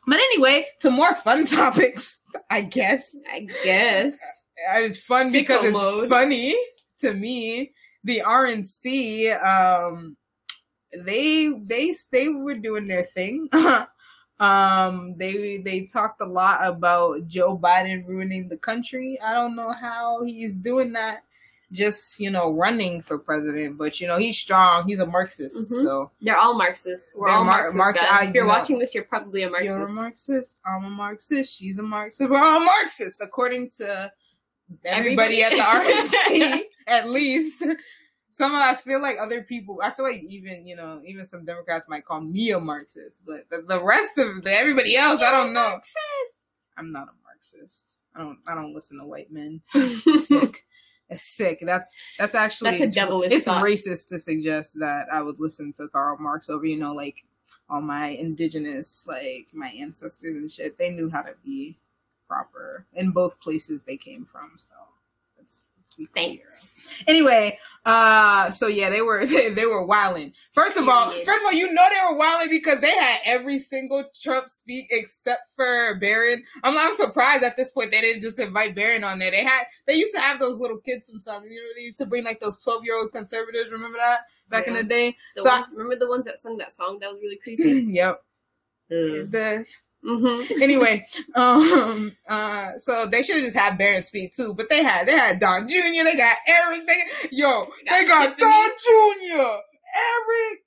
but anyway, to more fun topics, I guess. I guess. Uh, It's fun Sicko because it's mode. funny to me. The RNC um, they they they were doing their thing. um, they they talked a lot about Joe Biden ruining the country. I don't know how he's doing that. Just you know, running for president, but you know he's strong. He's a Marxist, Mhm. so They're all Marxists. We're all Mar- Marxists. Marx- guys. I if you're watching this, you're probably a Marxist. You're a Marxist. I'm a Marxist. She's a Marxist. We're all Marxists, according to everybody, Everybody. at the RNC, at least. Some of I feel like other people. I feel like even you know even some Democrats might call me a Marxist, but the, the rest of the everybody else, I don't know. Marxist. I'm not a Marxist. I don't. I don't listen to white men. It's sick. It's sick. That's that's actually That's a it's, devilish it's thought. racist to suggest that I would listen to Karl Marx over you know like all my indigenous like my ancestors and shit. They knew how to be proper in both places they came from. So let's, let's be clear. Thanks. Anyway, uh, so yeah, they were they, they were wilding. First of all, first of all, you know they were wilding because they had every single Trump speak except for Barron. I'm I'm surprised at this point they didn't just invite Barron on there. They had they used to have those little kids sometimes. You know, they used to bring like those 12 year old conservatives. Remember that back in the day? The So I- remember the ones that sung that song that was really creepy? yep. mm The hmm anyway, um, uh, so they should have just had Barron speak too, but they had they had Don Jr. They got Eric. They yo, they got Tiffany. Don Jr. Eric,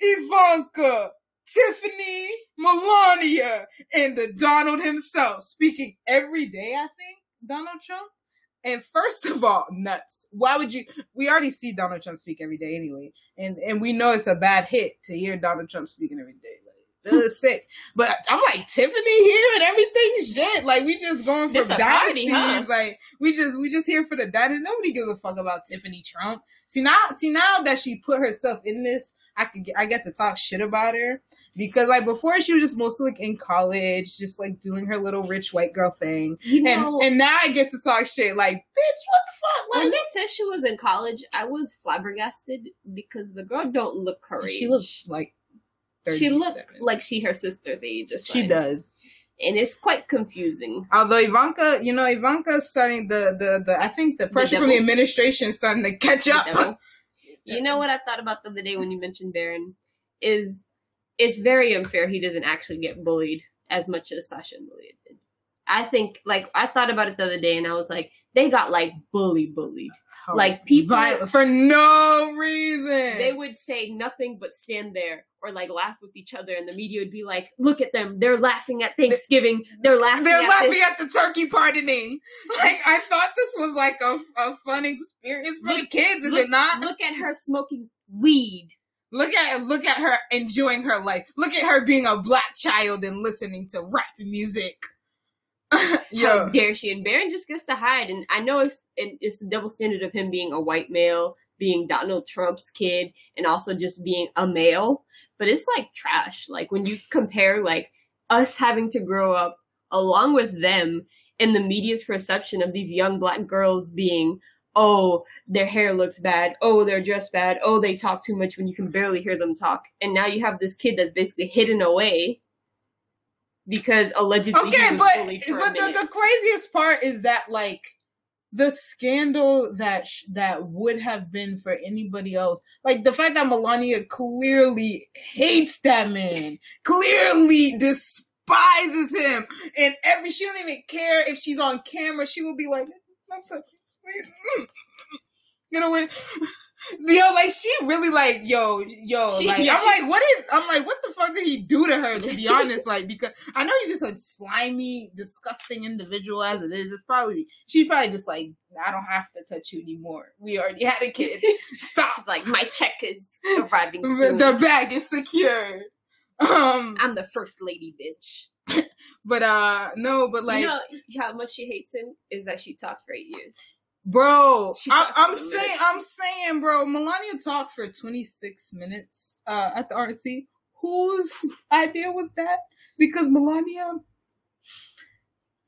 Ivanka, Tiffany, Melania, and the Donald himself speaking every day. I think Donald Trump. And first of all, nuts. Why would you? We already see Donald Trump speak every day anyway, and and we know it's a bad hit to hear Donald Trump speaking every day. Like sick. But I'm like Tiffany here and everything's shit. Like we just going for This a party, dynasties. huh? Like we just we just here for the dynasty. Nobody gives a fuck about Tiffany Trump. See now, see now that she put herself in this, I could get, I get to talk shit about her because like before she was just mostly like in college, just like doing her little rich white girl thing, You and know, and now I get to talk shit. Like bitch, what the fuck? when Like they said she was in college, I was flabbergasted because the girl don't look her age. she looks like She 37. looked like she her sister's age. Or she does. and it's quite confusing. Although Ivanka, you know, Ivanka's starting the the the I think the pressure from the administration is starting to catch up. You know what I thought about the other day when you mentioned Barron is it's very unfair he doesn't actually get bullied as much as Sasha and did. I think like I thought about it the other day and I was like, they got like bully bullied. Oh, like, people- Violent- for no reason. They would say nothing but stand there or like laugh with each other and the media would be like, look at them, they're laughing at Thanksgiving, they're laughing They're at laughing this. at the turkey pardoning. Like I thought this was like a, a fun experience for the kids, is look, it not? look at her smoking weed. Look at look at her enjoying her life. Look at her being a black child and listening to rap music. How dare she? And Barron just gets to hide. And I know it's it- it's the double standard of him being a white male, being Donald Trump's kid, and also just being a male. But it's like trash. Like when you compare like us having to grow up along with them in the media's perception of these young black girls being oh their hair looks bad oh they're dressed bad oh they talk too much when you can barely hear them talk and now you have this kid that's basically hidden away because allegedly okay, but bullied for a but the, the craziest part is that like the scandal that sh- that would have been for anybody else, like the fact that Melania clearly hates that man, clearly despises him, and every she don't even care if she's on camera. She will be like, "I'm mm, please." you know when. Yo, like she really like yo, yo. She- like yeah, I'm she- like, what did I'm like, what the fuck did he do to her? To be honest, like because I know he's just a slimy, disgusting individual as it is. It's probably she probably just like I don't have to touch you anymore. We already had a kid. Stop. She's like, my check is arriving soon. the bag is secure. Um, I'm the first lady, bitch. but uh, no, but like, you know how much she hates him is that she talked for eight years. Bro, I'm, I'm saying. I'm saying, bro, Melania talked for 26 minutes uh at the RC. Whose idea was that? Because Melania,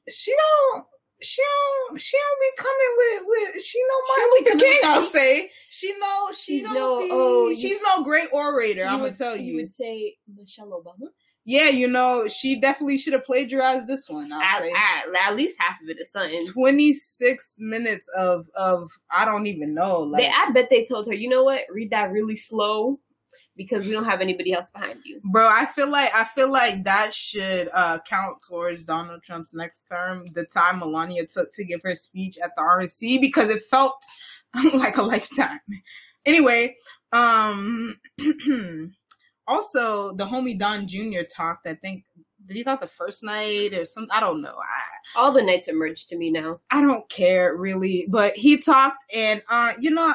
she don't. She don't. She don't be coming with. with she know Martin Luther King. I'll say she know. She She's don't no- be- oh, she's no great orator. I'm gonna tell you. You would say Michelle Obama. Yeah, you know, she definitely should have plagiarized this one. At, at, at least half of it is something. 26 minutes of of I don't even know like They, I bet they told her, you know what? Read that really slow, because we don't have anybody else behind you. Bro, I feel like I feel like that should uh, count towards Donald Trump's next term. The time Melania took to give her speech at the RNC because it felt like a lifetime. Anyway, um, also the homie Don Jr. talked. I think did he talk the first night or something? I don't know. I, All the nights emerged to me now. I don't care really, but he talked, and uh, you know,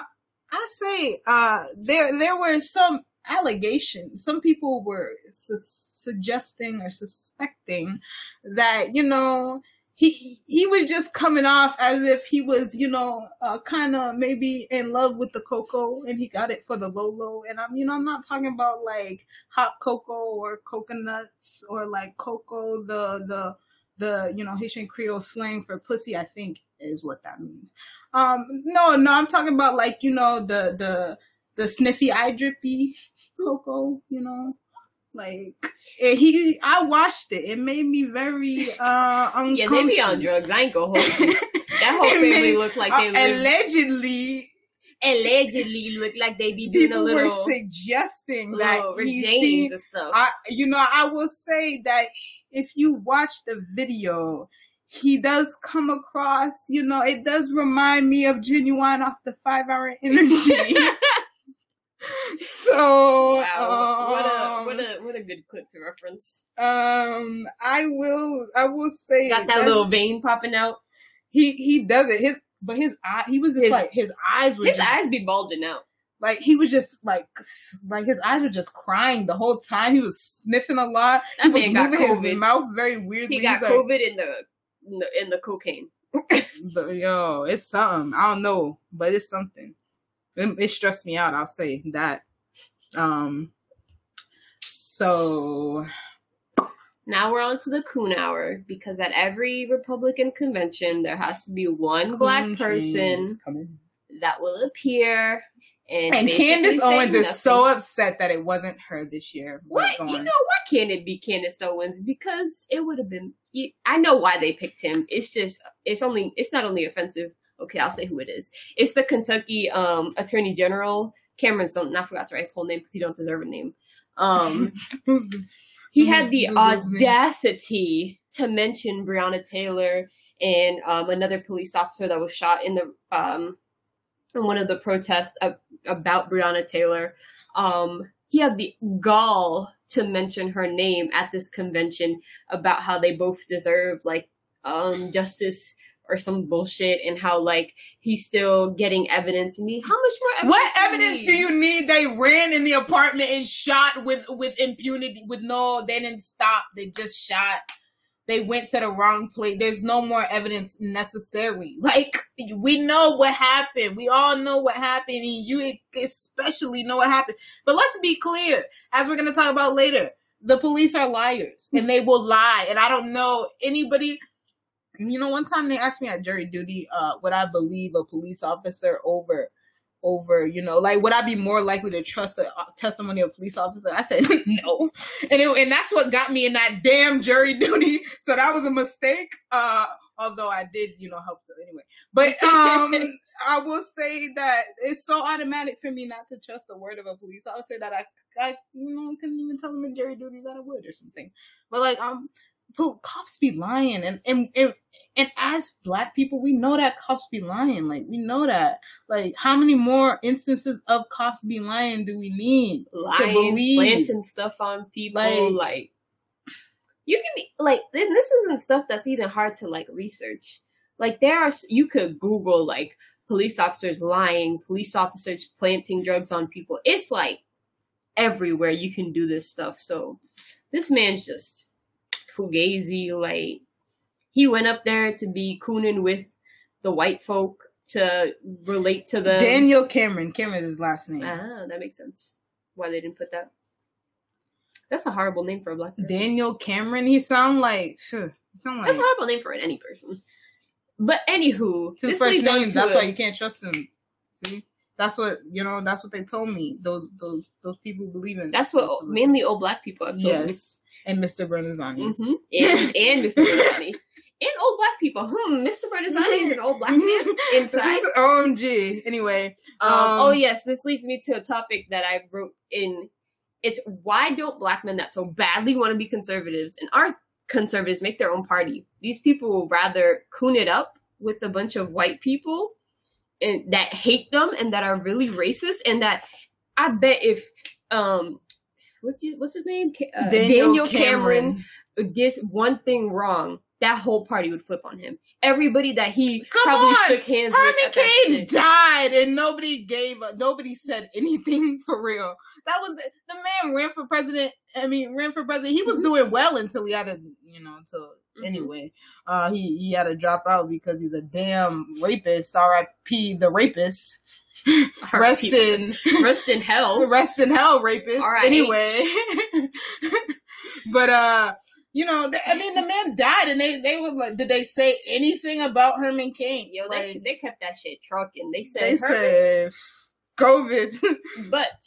I say uh, there there were some allegations. Some people were su- suggesting or suspecting that you know he he was just coming off as if he was you know uh, kind of maybe in love with the cocoa and he got it for the lolo. And i'm you know i'm not talking about like hot cocoa or coconuts or like cocoa the the the you know haitian creole slang for pussy i think is what that means. Um no no i'm talking about like you know the the the sniffy eye drippy cocoa you know like he, I watched it. It made me very uh uncomfortable. Yeah, they be on drugs. I ain't gonna hold you. That whole family made- looked like Uh, they live, allegedly allegedly look like they be doing a little, were suggesting that little he Rick seen, and stuff. I, you know, I will say that if you watch the video, he does come across, you know, it does remind me of Genuine off the Five Hour Energy. so, wow, what a um, what a what a good clip to reference. um, I will, I will say Got that little vein popping out. he he does it. His but his eye, he was just His- like his eyes were His just, eyes be bulging out. like he was just like like his eyes were just crying the whole time. He was sniffing a lot. That he was got moving his COVID. mouth very weirdly. He got He's like, COVID in the, in the in the cocaine. but yo, it's something. I don't know, but it's something. It, it stressed me out. I'll say that. Um. So Now we're on to the coon hour because at every Republican convention there has to be one black person that will appear and, And Candace Owens is nothing. so upset that it wasn't her this year. What you know? Why can't it be Candace Owens? Because it would have been. I know why they picked him. It's just. It's only. It's not only offensive. Okay, I'll say who it is. It's the Kentucky um, Attorney General Cameron. Stone. I forgot to write his whole name because he don't deserve a name. Um, he had the Google his name. audacity to mention Breonna Taylor and um, another police officer that was shot in the um, in one of the protests ab- about Breonna Taylor. Um, he had the gall to mention her name at this convention about how they both deserve like um, justice or some bullshit and how like he's still getting evidence and he, how much more evidence What do evidence need? do you need? They ran in the apartment and shot with with impunity. With no, they didn't stop. They just shot. They went to the wrong place. There's no more evidence necessary. Like we know what happened. We all know what happened, and you especially know what happened. But let's be clear, as we're gonna talk about later, the police are liars and they will lie. And I don't know anybody. You know, one time they asked me at jury duty, uh, would I believe a police officer over, over, you know, like would I be more likely to trust the uh, testimony of a police officer? I said no, and it, and that's what got me in that damn jury duty. So that was a mistake. Uh, although I did, you know, help. So anyway, but um, I will say that it's so automatic for me not to trust the word of a police officer that I, I, you know, couldn't even tell them in jury duty that I would or something. But like, um, po- cops be lying, and and and and as black people, we know that cops be lying. Like we know that. Like, how many more instances of cops be lying do we need to lying, believe? planting stuff on people. Like- Like, you can be like, then this isn't stuff that's even hard to like research. Like there are, you could Google like police officers lying, police officers planting drugs on people. It's like everywhere you can do this stuff. So this man's just fugazi. Like he went up there to be cooning with the white folk to relate to the Daniel Cameron. Cameron is his last name. Ah, that makes sense. Why they didn't put that. That's a horrible name for a black person. Daniel Cameron. He sound like. phew, He sound like That's a horrible name for any person. But anywho, two first names. That's a- why you can't trust him. See, that's what you know. That's what they told me. Those those those people believe in. That's what mainly old black people have told Yes, and Mr. Bernazani. me. hmm And, and Mr. Bernazani. and old black people. Hmm, Mr. Bernazani is an old black man inside. OMG. Anyway, Um, Um, oh yes, this leads me to a topic that I wrote in It's why don't black men that so badly want to be conservatives and are conservatives make their own party? These people will rather coon it up with a bunch of white people and that hate them and that are really racist and that I bet if um what's his, what's his name uh, Daniel, Daniel Cameron. Cameron did one thing wrong that whole party would flip on him. Everybody that he Come probably on. shook hands Herman with. Cain died, and nobody gave, nobody said anything for real. That was the, the, man ran for president. I mean, ran for president. He was mm-hmm. doing well until he had to, you know, until mm-hmm. anyway, uh, he he had to drop out because he's a damn rapist. R.I.P. the rapist. rest in rest in hell. Rest in hell, rapist. Anyway, but uh you know, I mean, the man died, and they they were like, did they say anything about Herman Cain? Yo, like, they they kept that shit trucking. They said they said COVID, but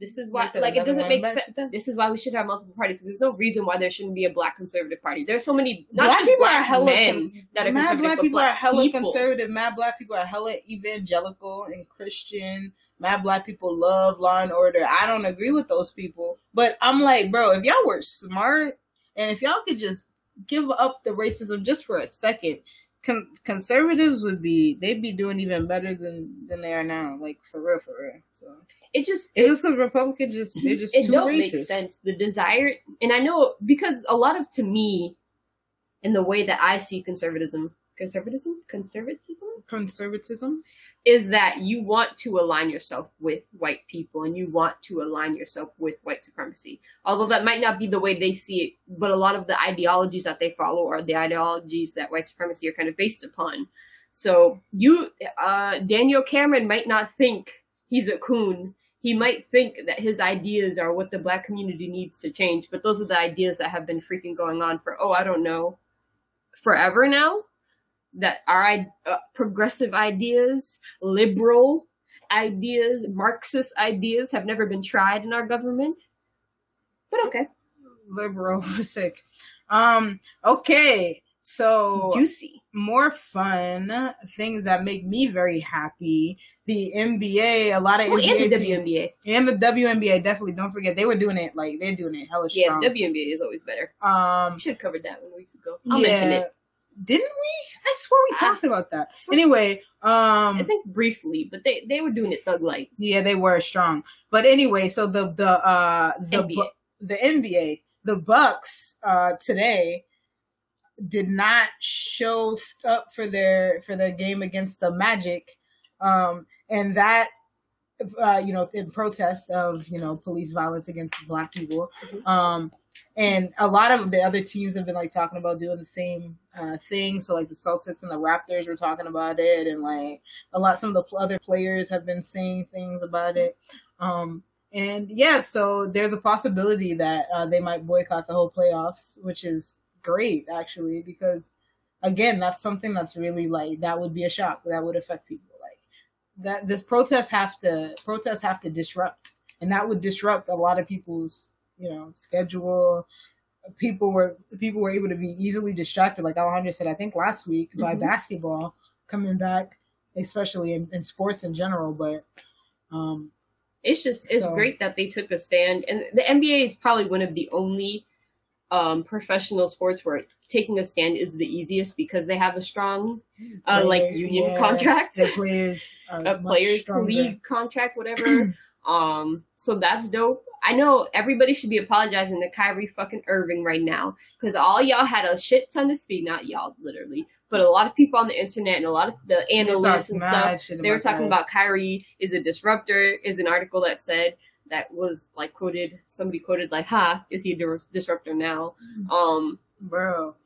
this is why, like, it doesn't make sense. This is why we should have multiple parties because there's no reason why there shouldn't be a black conservative party. There's so many not black just people black are hella men con- that are mad black people black are hella people. conservative. Mad black people are hella evangelical and Christian. Mad black people love law and order. I don't agree with those people, but I'm like, bro, if y'all were smart and if y'all could just give up the racism just for a second, con- conservatives would be they'd be doing even better than than they are now. Like for real, for real. So it just it's because Republicans just they're just it too don't racist. make sense. The desire, and I know because a lot of to me, in the way that I see conservatism, conservatism, conservatism, conservatism is that you want to align yourself with white people and you want to align yourself with white supremacy. Although that might not be the way they see it, but a lot of the ideologies that they follow are the ideologies that white supremacy are kind of based upon. So you, uh, Daniel Cameron might not think he's a coon. He might think that his ideas are what the black community needs to change, but those are the ideas that have been freaking going on for, oh, I don't know, forever now that our uh, progressive ideas, liberal ideas, Marxist ideas have never been tried in our government. But okay. Liberal sick. Um, okay. So juicy. More fun things that make me very happy. The NBA, a lot of oh, NBA and the team, WNBA and the WNBA. Definitely don't forget they were doing it like they're doing it hella strong. Yeah, WNBA is always better. Um, should have covered that one weeks ago. I'll yeah, mention it didn't we? I swear we talked about that. Anyway, um I think briefly, but they they were doing it thug like. Yeah, they were strong. But anyway, so the the uh the NBA. the NBA, the Bucks uh today did not show up for their for their game against the Magic. Um and that uh, you know, in protest of you know police violence against black people. Mm-hmm. Um, and a lot of the other teams have been like talking about doing the same uh, thing. So like the Celtics and the Raptors were talking about it, and like a lot some of the other players have been saying things about it. Um, and yeah, so there's a possibility that uh, they might boycott the whole playoffs, which is great actually because again, that's something that's really like that would be a shock that would affect people. Like that, this protests have to protests have to disrupt, and that would disrupt a lot of people's you know schedule. People were people were able to be easily distracted. Like alejandra said i think last week by mm-hmm. basketball coming back especially in, in, sports in general but um it's just it's so. great that they took a stand. And the nba is probably one of the only um, professional sports where taking a stand is the easiest because they have a strong uh, like union yeah, contract. players a players league contract whatever. Um so that's dope I know everybody should be apologizing to Kyrie fucking Irving right now because all y'all had a shit ton to speak. Not y'all, literally, but a lot of people on the internet and a lot of the analysts and stuff. They were talking about Kyrie is a disruptor. Is an article that said that was like quoted. Somebody quoted like, "Ha, is he a disruptor now?" Mm-hmm. Um, bro.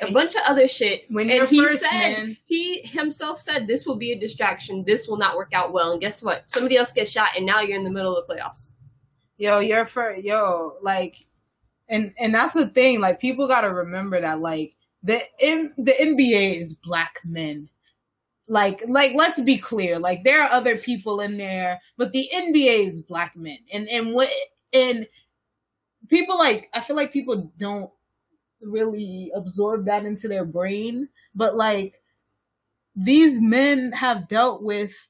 A bunch of other shit. When and he first, said man. he himself said this will be a distraction. This will not work out well. And guess what? Somebody else gets shot, and now you're in the middle of the playoffs yo, you're for yo, like, and and that's the thing. Like, people got to remember that, like, the in, the NBA is black men. Like, like, let's be clear. Like, there are other people in there, but the NBA is black men, and and what and people like I feel like people don't really absorb that into their brain, but like these men have dealt with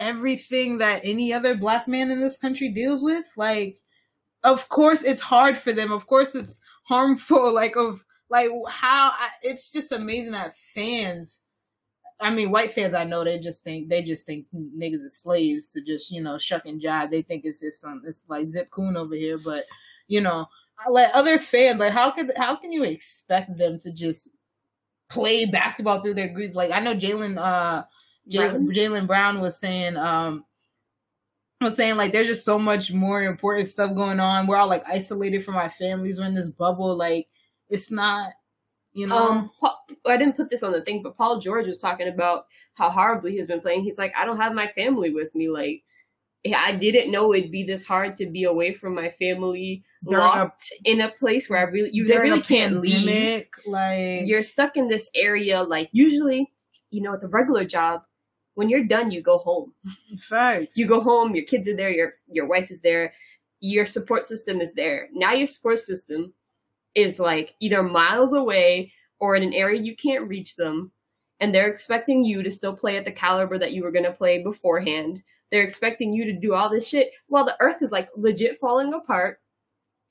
everything that any other black man in this country deals with. Like, of course, it's hard for them. Of course, it's harmful. Like, of like how I, it's just amazing that fans. I mean, white fans, I know they just think they just think niggas are slaves to just you know shuck and jive. They think it's just some it's like Zip Coon over here, but you know, like other fans, like how could how can you expect them to just play basketball through their grief? Like I know Jaylen uh Jaylen Brown was saying um was saying like there's just so much more important stuff going on. We're all like isolated from our families. We're in this bubble. Like it's not, you know. Um, Paul, I didn't put this on the thing, but Paul George was talking about how horribly he's been playing. He's like, I don't have my family with me. Like I didn't know it'd be this hard to be away from my family, during locked a, in a place where I really you really can't pandemic, leave. Like you're stuck in this area. Like usually, you know, at the regular job, when you're done, you go home. Facts. You go home. Your kids are there. Your your wife is there. Your support system is there. Now your support system is like either miles away or in an area you can't reach them, and they're expecting you to still play at the caliber that you were going to play beforehand they're expecting you to do all this shit while the earth is like legit falling apart.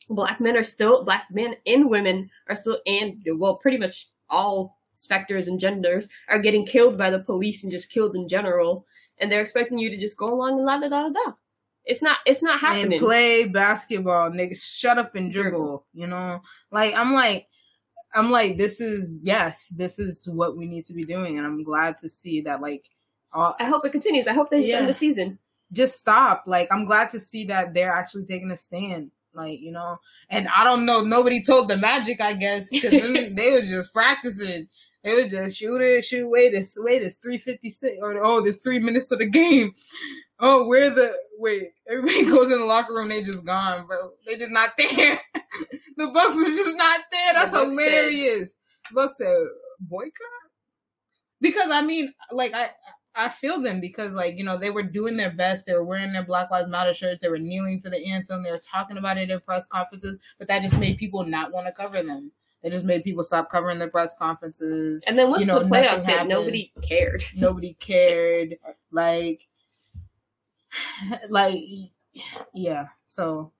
Black men are still, black men and women are still, and well, pretty much all specters and genders are getting killed by the police and just killed in general. And they're expecting you to just go along and la da da da. It's not. It's not happening. And play basketball, niggas. Shut up and dribble. You know, like I'm like, I'm like, this is yes, this is what we need to be doing, and I'm glad to see that like uh, I hope it continues. I hope they yeah. end the season. Just stop. Like I'm glad to see that they're actually taking a stand. Like you know, and I don't know. Nobody told the Magic, I guess, because they were just practicing. They were just shoot it, shoot. Wait, this wait, it's three fifty six, or oh, there's three minutes of the game. Oh, where the wait? Everybody goes in the locker room. They just gone, bro. They just not there. the Bucks was just not there. That's the hilarious. Said, Bucks said boycott because I mean, like I I feel them because like you know they were doing their best. They were wearing their Black Lives Matter shirts. They were kneeling for the anthem. They were talking about it in press conferences. But that just made people not want to cover them. It just made people stop covering the press conferences. And then once you know, the playoffs hit, nobody cared. Nobody cared. like, like, yeah. So,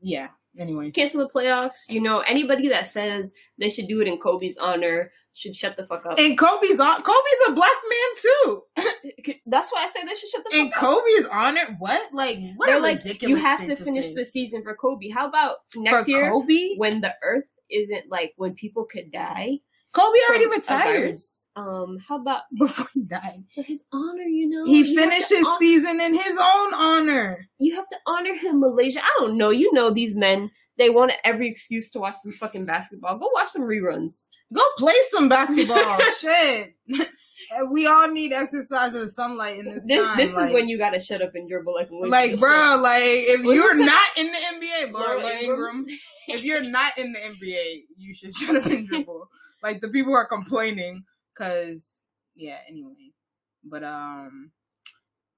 yeah. Anyway, cancel the playoffs. You know, anybody that says they should do it in Kobe's honor should shut the fuck up. And Kobe's on Kobe's a black man too. That's why I say they should shut the fuck and up. And Kobe's honored. What? Like what They're like, You have to finish the season for Kobe. How about next for year Kobe? when the earth isn't like when people could die? Kobe already retired. Um, how about before he died? For his honor, you know. He you finished his hon- season in his own honor. You have to honor him, Malaysia. I don't know. You know these men they want every excuse to watch some fucking basketball. Go watch some reruns. Go play some basketball. Shit. we all need exercise and sunlight in this, this time. This like, is when you gotta shut up and dribble like like bro, like if you're not in the NBA, Laura, Ingraham, Ingraham if you're not in the NBA, you should shut up and dribble. Like the people are complaining because yeah. Anyway, but um,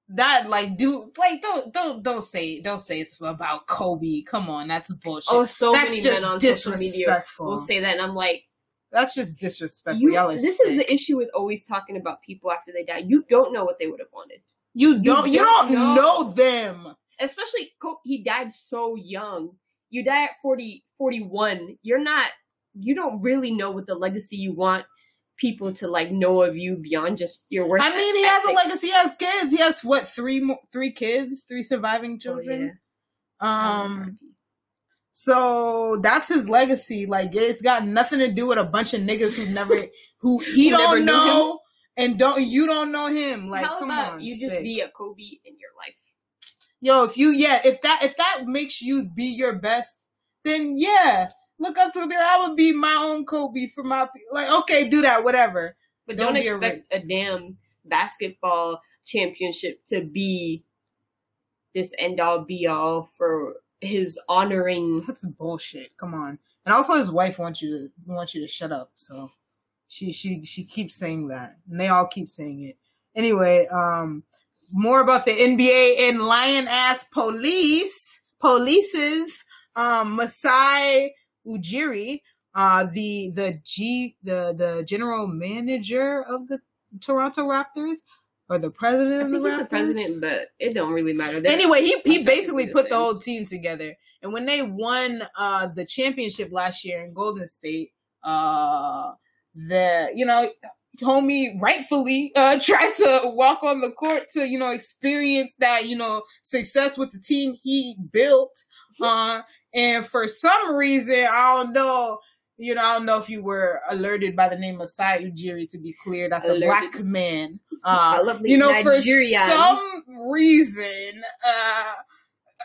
that like do like don't don't don't say don't say it's about Kobe. Come on, that's bullshit. Oh, so that's many men on social media will say that, and I'm like, that's just disrespectful. You, this sick. is the issue with always talking about people after they die. You don't know what they would have wanted. You don't. You, you don't, know. know. them. Especially he died so young. You die at 40, 41. You're not. You don't really know what the legacy you want people to like know of you beyond just your work. I mean, he has a legacy. He has kids. He has what three three kids, three surviving children. Oh, yeah. Um, so that's his legacy. Like it's got nothing to do with a bunch of niggas who never who he who don't know and don't you don't know him. Like, How come on, you just be a Kobe in your life? Yo, if you yeah, if that if that makes you be your best, then yeah, look up to me. I would be my own Kobe for my like. Okay, do that, whatever. But don't, don't expect a, a damn basketball championship to be this end all be all for his honoring. That's bullshit. Come on. And also, his wife wants you to wants you to shut up. So she she she keeps saying that, and they all keep saying it. Anyway, um, more about the NBA and lion ass police polices. Um, Masai Ujiri, uh, the the G the the general manager of the Toronto Raptors, or the president of the Raptors. the president, but it don't really matter. They're- Anyway, he he basically put the whole team together, and when they won uh the championship last year in Golden State, uh, the you know homie rightfully uh tried to walk on the court to you know experience that you know success with the team he built uh and for some reason i don't know you know i don't know if you were alerted by the name of Sai Ujiri to be clear. That's a black man. Uh you know Nigerian. for some reason uh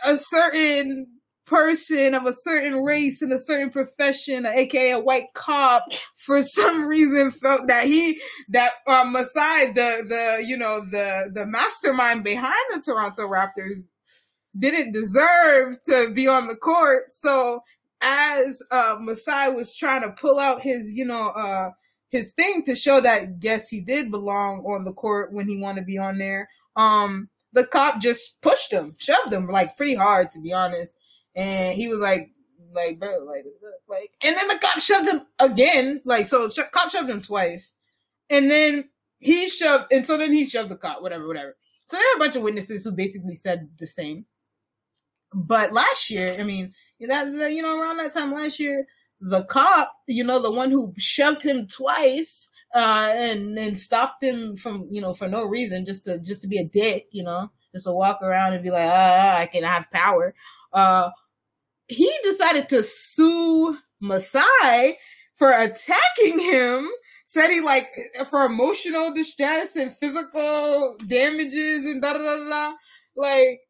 a certain person of a certain race in a certain profession, aka a white cop, for some reason felt that he that um Masai, the the you know the the mastermind behind the Toronto Raptors, didn't deserve to be on the court. So as uh Masai was trying to pull out his you know uh his thing to show that yes he did belong on the court when he wanted to be on there, um the cop just pushed him, shoved him like pretty hard to be honest and he was like, like, bro, like, like, and then the cop shoved him again, like, so sh- cop shoved him twice, and then he shoved, and so then he shoved the cop, whatever, whatever. So there are a bunch of witnesses who basically said the same. But last year, I mean, that, you know, around that time last year, the cop, you know, the one who shoved him twice, uh, and and stopped him from, you know, for no reason, just to just to be a dick, you know, just to walk around and be like, ah, I can have power. Uh, he decided to sue Masai for attacking him. Said he like for emotional distress and physical damages and da da da. da. Like,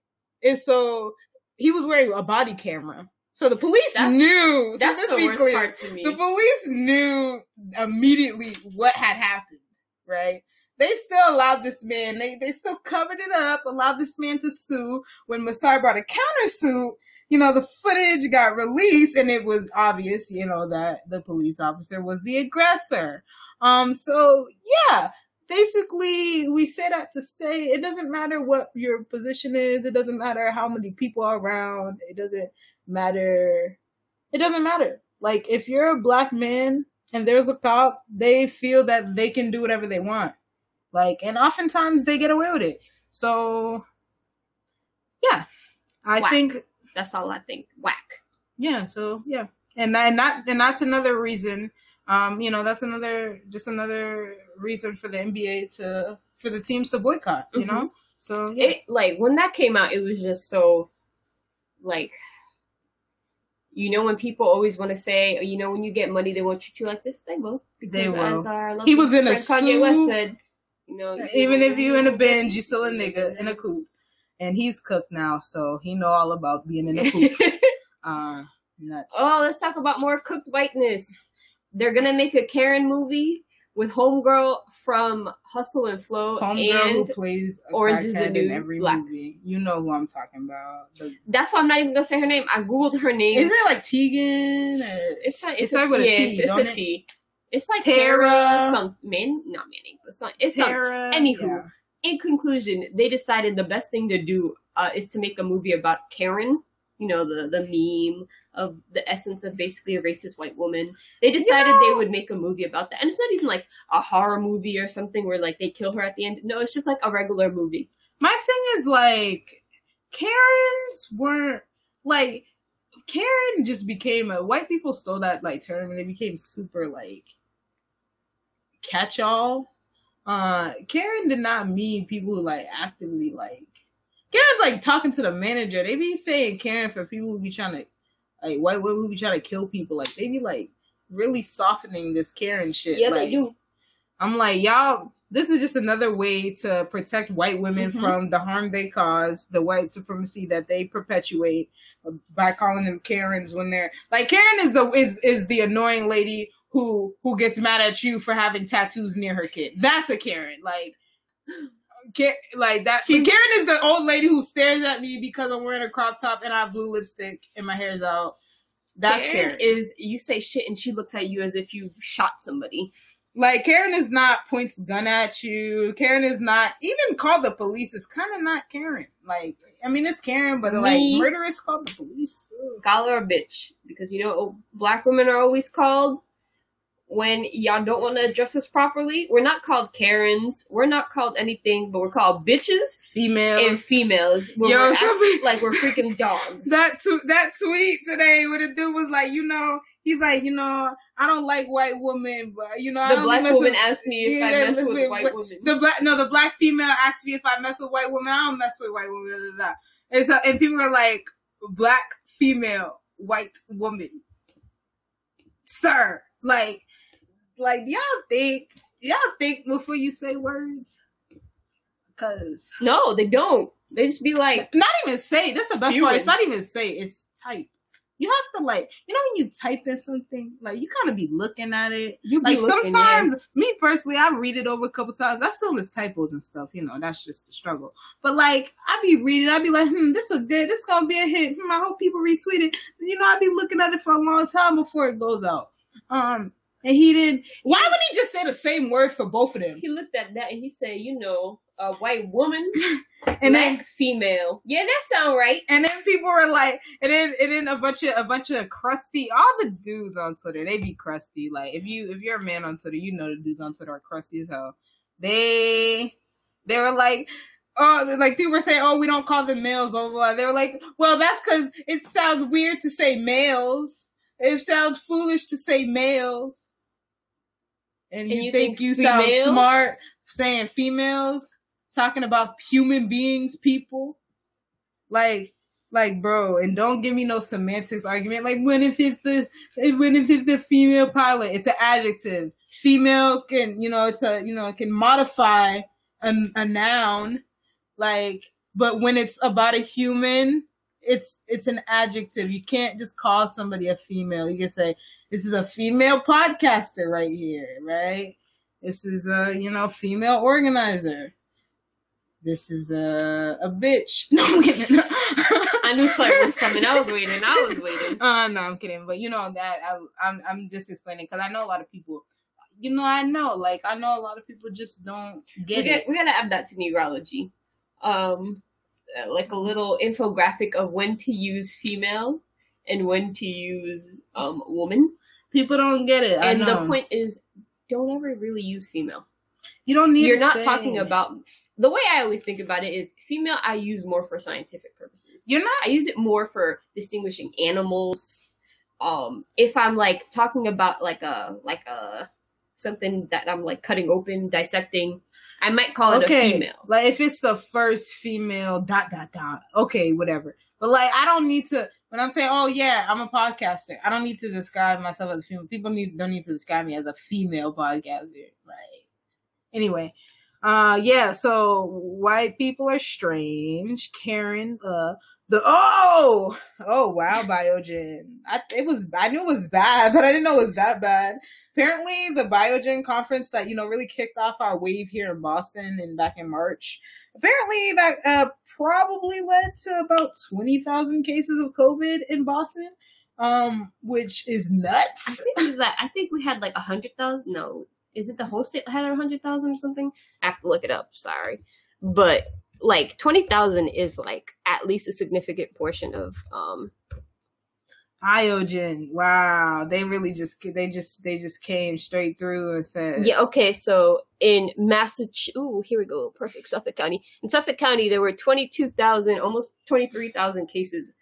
and so he was wearing a body camera. So the police That's- knew. That's let's the worst clear. part to me. The police knew immediately what had happened, right? They still allowed this man, they, they still covered it up, allowed this man to sue. When Masai brought a countersuit, you know, the footage got released and it was obvious, you know, that the police officer was the aggressor. Um, so yeah, basically we say that to say it doesn't matter what your position is, it doesn't matter how many people are around, it doesn't matter it doesn't matter. Like if you're a black man and there's a cop, they feel that they can do whatever they want. Like and oftentimes they get away with it. So yeah. I Whack. think That's all I think. Whack. yeah, so yeah. And and that and that's another reason um you know, that's another just another reason for the NBA to for the teams to boycott, you Mhm. know? So yeah. It like when that came out, it was just so like you know when people always want to say, you know, when you get money, they want you to like this. They will because They will. as our He was in a friend Kanye West said, you know, Even if you in a Benz, you still a nigga in a coop. And he's cooked now, so he know all about being in a coop. uh nuts. oh, let's talk about more cooked whiteness. They're gonna make a Karen movie with Homegirl from Hustle and Flow, Homegirl who and plays a Orange is the New every Black. movie. You know who I'm talking about. The- that's why I'm not even gonna say her name. I googled her name. is it like Tegan? or- It's a, It's it's, like a, with a T, it's a? T. It's like Tara. Tara, some man, not Manning, but some, it's some. Tara? Anywho, Yeah. In conclusion, they decided the best thing to do uh, is to make a movie about Karen. You know the the meme of the essence of basically a racist white woman. They decided know- they would make a movie about that, and it's not even like a horror movie or something where like they kill her at the end. No, it's just like a regular movie. My thing is like Karens weren't like Karen just became a white people stole that like term and it became super like catch all. Uh Karen did not mean people who like actively like Karen's like talking to the manager. They be saying Karen for people who be trying to like white women who be trying to kill people. Like they be like really softening this Karen shit. Yeah, like, they do. I'm like, y'all, this is just another way to protect white women Mhm. from the harm they cause, the white supremacy that they perpetuate by calling them Karens when they're like Karen is the is is the annoying lady who who gets mad at you for having tattoos near her kid. That's a Karen. Like Ka- like that. She's- Karen is the old lady who stares at me because I'm wearing a crop top and I have blue lipstick and my hair's out. That's Karen. is you say shit and she looks at you as if you shot somebody. Like Karen is not points gun at you. Karen is not even called the police. It's kind of not Karen. Like I mean, it's Karen, but like Me- murderous called the police. Call her a bitch because you know black women are always called when y'all don't want to address us properly, we're not called Karens. We're not called anything, but we're called bitches Females. and females. Yo, we're somebody- like we're freaking dogs. that tu- that tweet today where the dude was like, you know, he's like, you know, I don't like white women, but you know, I the black woman with, asked me if Yeah, I mess with white women. the black no the black female asked me if I mess with white women. I don't mess with white women. Da, da, da. And so and people are like black female white woman, sir. Like like y'all think y'all think before you say words, because no, they don't. They just be like, not even say. That's the best part. It's not even say. It's type. You have to like, you know, when you type in something, like you kind of be looking at it. you be Like looking, sometimes, me personally, I read it over a couple times. I still miss typos and stuff. You know, that's just the struggle. But like, I be reading, I be like, hmm, this is good. This is gonna be a hit. Hmm, I hope people retweet it. You know, I be looking at it for a long time before it goes out. Um, and he didn't. Why would he just say the same word for both of them? He looked at that and he said, you know, a white woman, And black then female. Yeah, that sound right. And then people were like, and then and then a bunch of a bunch of crusty, all the dudes on Twitter, they be crusty. Like if you if you're a man on Twitter, you know the dudes on Twitter are crusty as hell. They they were like, oh, like people were saying, oh, we don't call them males, blah blah. blah. They were like, well, that's because it sounds weird to say males. It sounds foolish to say males. And, you, you think, think you sound smart saying females, talking about human beings, people. Like, like, bro, and don't give me no semantics argument. Like, when if it's the, when if it's the female pilot, it's an adjective. Female can, you know, it's a, you know, it can modify a, a noun. Like, but when it's about a human, it's it's an adjective. You can't just call somebody a female. You can say this is a female podcaster right here, right? This is a you know female organizer. This is a a bitch. No, I'm kidding. I knew something was coming. I was waiting. I was waiting. Uh, no, I'm kidding. But you know that I, I'm I'm just explaining because I know a lot of people. You know, I know, like I know a lot of people just don't get got, it. we gotta add that to neurology. Um, uh, like a little infographic of when to use female and when to use um woman. People don't get it. I And the point is, don't ever really use female. you don't need. You're not say- talking about the way I always think about it is female. I use more for scientific purposes. You're not. I use it more for distinguishing animals. Um, if I'm like talking about like a like a something that I'm like cutting open, dissecting, I might call it okay, a female. like if it's the first female dot dot dot. Okay, whatever. But like, I don't need to. When I'm saying, oh yeah, I'm a podcaster, I don't need to describe myself as a female. People need don't need to describe me as a female podcaster. Like, anyway, uh, yeah. So white people are strange. Karen, the the oh oh wow, Biogen. I it was I knew it was bad, but I didn't know it was that bad. Apparently, the Biogen conference that you know really kicked off our wave here in Boston and back in March. Apparently, that uh, probably led to about twenty thousand cases of COVID in Boston, um, which is I nuts. think that I think we had like a hundred thousand. No, is it the whole state had a hundred thousand or something? I have to look it up. Sorry, but like twenty thousand is like at least a significant portion of um Biogen, wow, they really just they just they just came straight through and said, Yeah, okay, so in Massachusetts, ooh, here we go, perfect, Suffolk County. In Suffolk County, there were 22,000, almost 23,000 cases.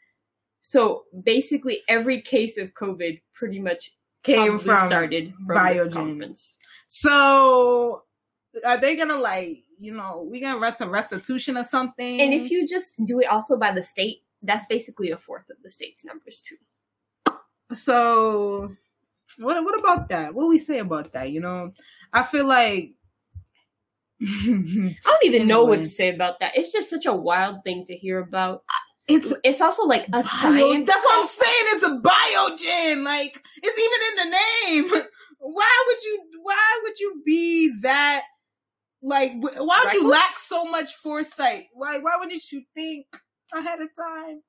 So basically, every case of COVID pretty much came from started from this Biogen. conference. So are they gonna like you know we gonna rest some restitution or something? And if you just do it also by the state, that's basically a fourth of the state's numbers, too. So what what about that? What we say about that? You know, I feel like I don't even know what to say about that. It's just such a wild thing to hear about. it's It's also like a bio, science. That's what I'm saying. It's a biogen. Like it's even in the name. Why would you? Why would you be that? Like, why would you lack so much foresight? Why? Why wouldn't you think ahead of time?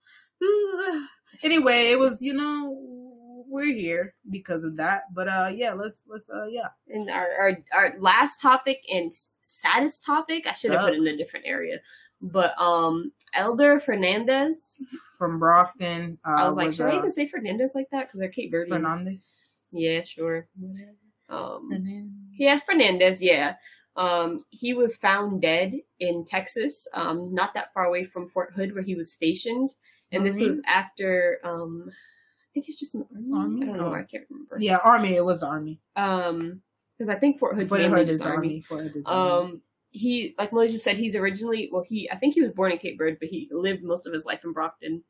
Anyway, it was you know we're here because of that. But uh, yeah, let's let's uh, yeah. And our, our our last topic and saddest topic, I should have put it in a different area. But um, Elder Fernandes, From Brockton, uh, I was like, should I uh, even say Fernandez like that? Because they're Cape Verdean. Fernandez. Yeah, sure. Um, Fernandez. yeah, Fernandez. Yeah. Um, he was found dead in Texas, um, not that far away from Fort Hood where he was stationed. And this was after, um, I think he's just the army. Army? I don't know. Oh. I can't remember. Yeah, Army. It was Army. Um, because I think Fort Hood's Fort Hood is army. Army. Fort Hood is Army. Um, he like Malaysia said, he's originally well, he I think he was born in Cape Verde, but he lived most of his life in Brockton,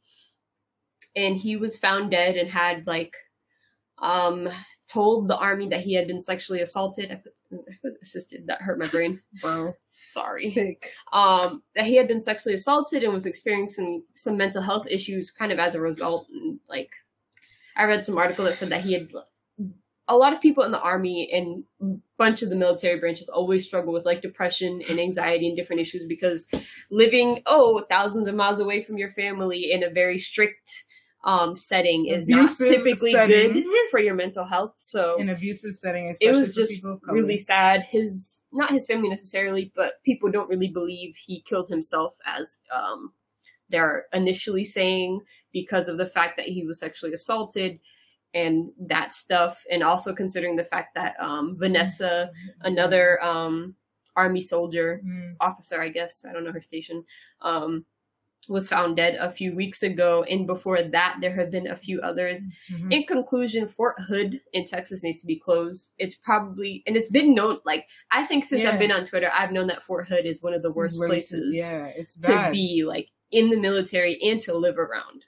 and he was found dead and had like, um, told the army that he had been sexually assaulted. I put, I put assisted. That hurt my brain. Bro, Sorry. sick. Um, that he had been sexually assaulted and was experiencing some mental health issues, kind of as a result. And like, I read some article that said that he had a lot of people in the army and a bunch of the military branches always struggle with like depression and anxiety and different issues because living oh thousands of miles away from your family in a very strict um, setting is Abusive not typically setting. good for your mental health. So An abusive setting, it was just really sad. His not his family necessarily, but people don't really believe he killed himself as um, they're initially saying because of the fact that he was sexually assaulted and that stuff, and also considering the fact that um, Vanessa, another um, army soldier Mm. officer, I guess I don't know her station, um, was found dead a few weeks ago, and before that, there have been a few others. Mhm. In conclusion, Fort Hood in Texas needs to be closed. It's probably and it's been known like I think since Yeah. I've been on Twitter, I've known that Fort Hood is one of the worst places Yeah, it's to be like in the military and to live around.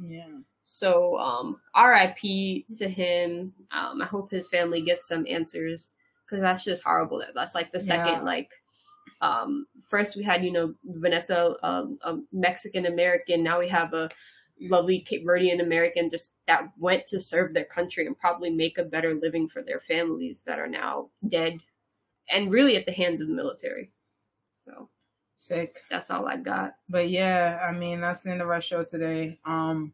Yeah. So um RIP to him. Um I hope his family gets some answers cuz that's just horrible. That's like the second Yeah. like um first we had you know Vanessa um, a Mexican American, now we have a lovely Cape Verdean American just that went to serve their country and probably make a better living for their families that are now dead and really at the hands of the military. So Sick. that's all I got. But yeah, I mean that's the end of our show today. Um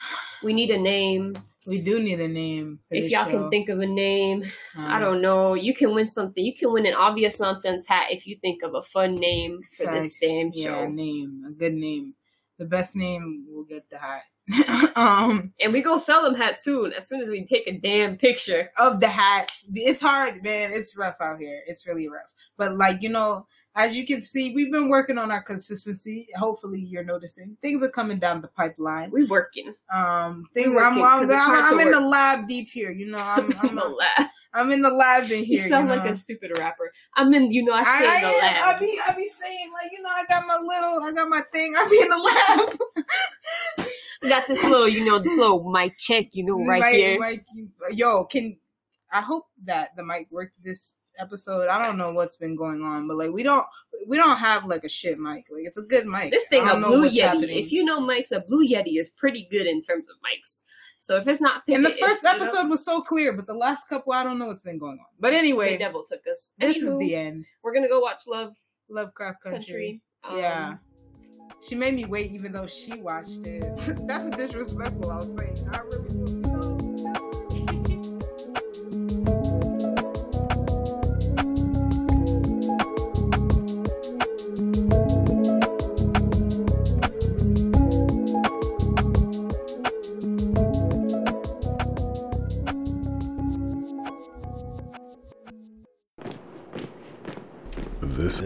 We need a name. we do need a name. If y'all show. can think of a name, Um, I don't know. You can win something. You can win an obvious nonsense hat if you think of a fun name for this facts. damn Yeah, show. name. A good name. The best name will get the hat. um And we gonna sell them hats soon. As soon as we take a damn picture. of the hats. It's hard, man. It's rough out here. It's really rough. But like, you know, as you can see, we've been working on our consistency. Hopefully you're noticing. Things are coming down the pipeline. We're working. Um things I'm working, I'm, it's hard I'm, in the lab deep here, you know. I'm I'm, the lab. I'm in the lab in here. You sound you like a stupid rapper. I'm in. You know, I stay in the lab. I, I be I be saying like you know I got my little I got my thing I be in the lab got this little, you know, this little mic check, you know, right, here. Yo, can I hope that the mic worked this episode? I don't know what's been going on, but like we don't we don't have like a shit mic. Like it's a good mic. This thing I a blue yeti. happening. If you know mics, a blue yeti is pretty good in terms of mics. So if it's not, and the first you know, episode was so clear, but the last couple I don't know what's been going on. But anyway, the devil took us. this is the end. We're gonna go watch Love Lovecraft Country. Country. Yeah. Um, She made me wait even though she watched it. That's disrespectful, I'll say. I really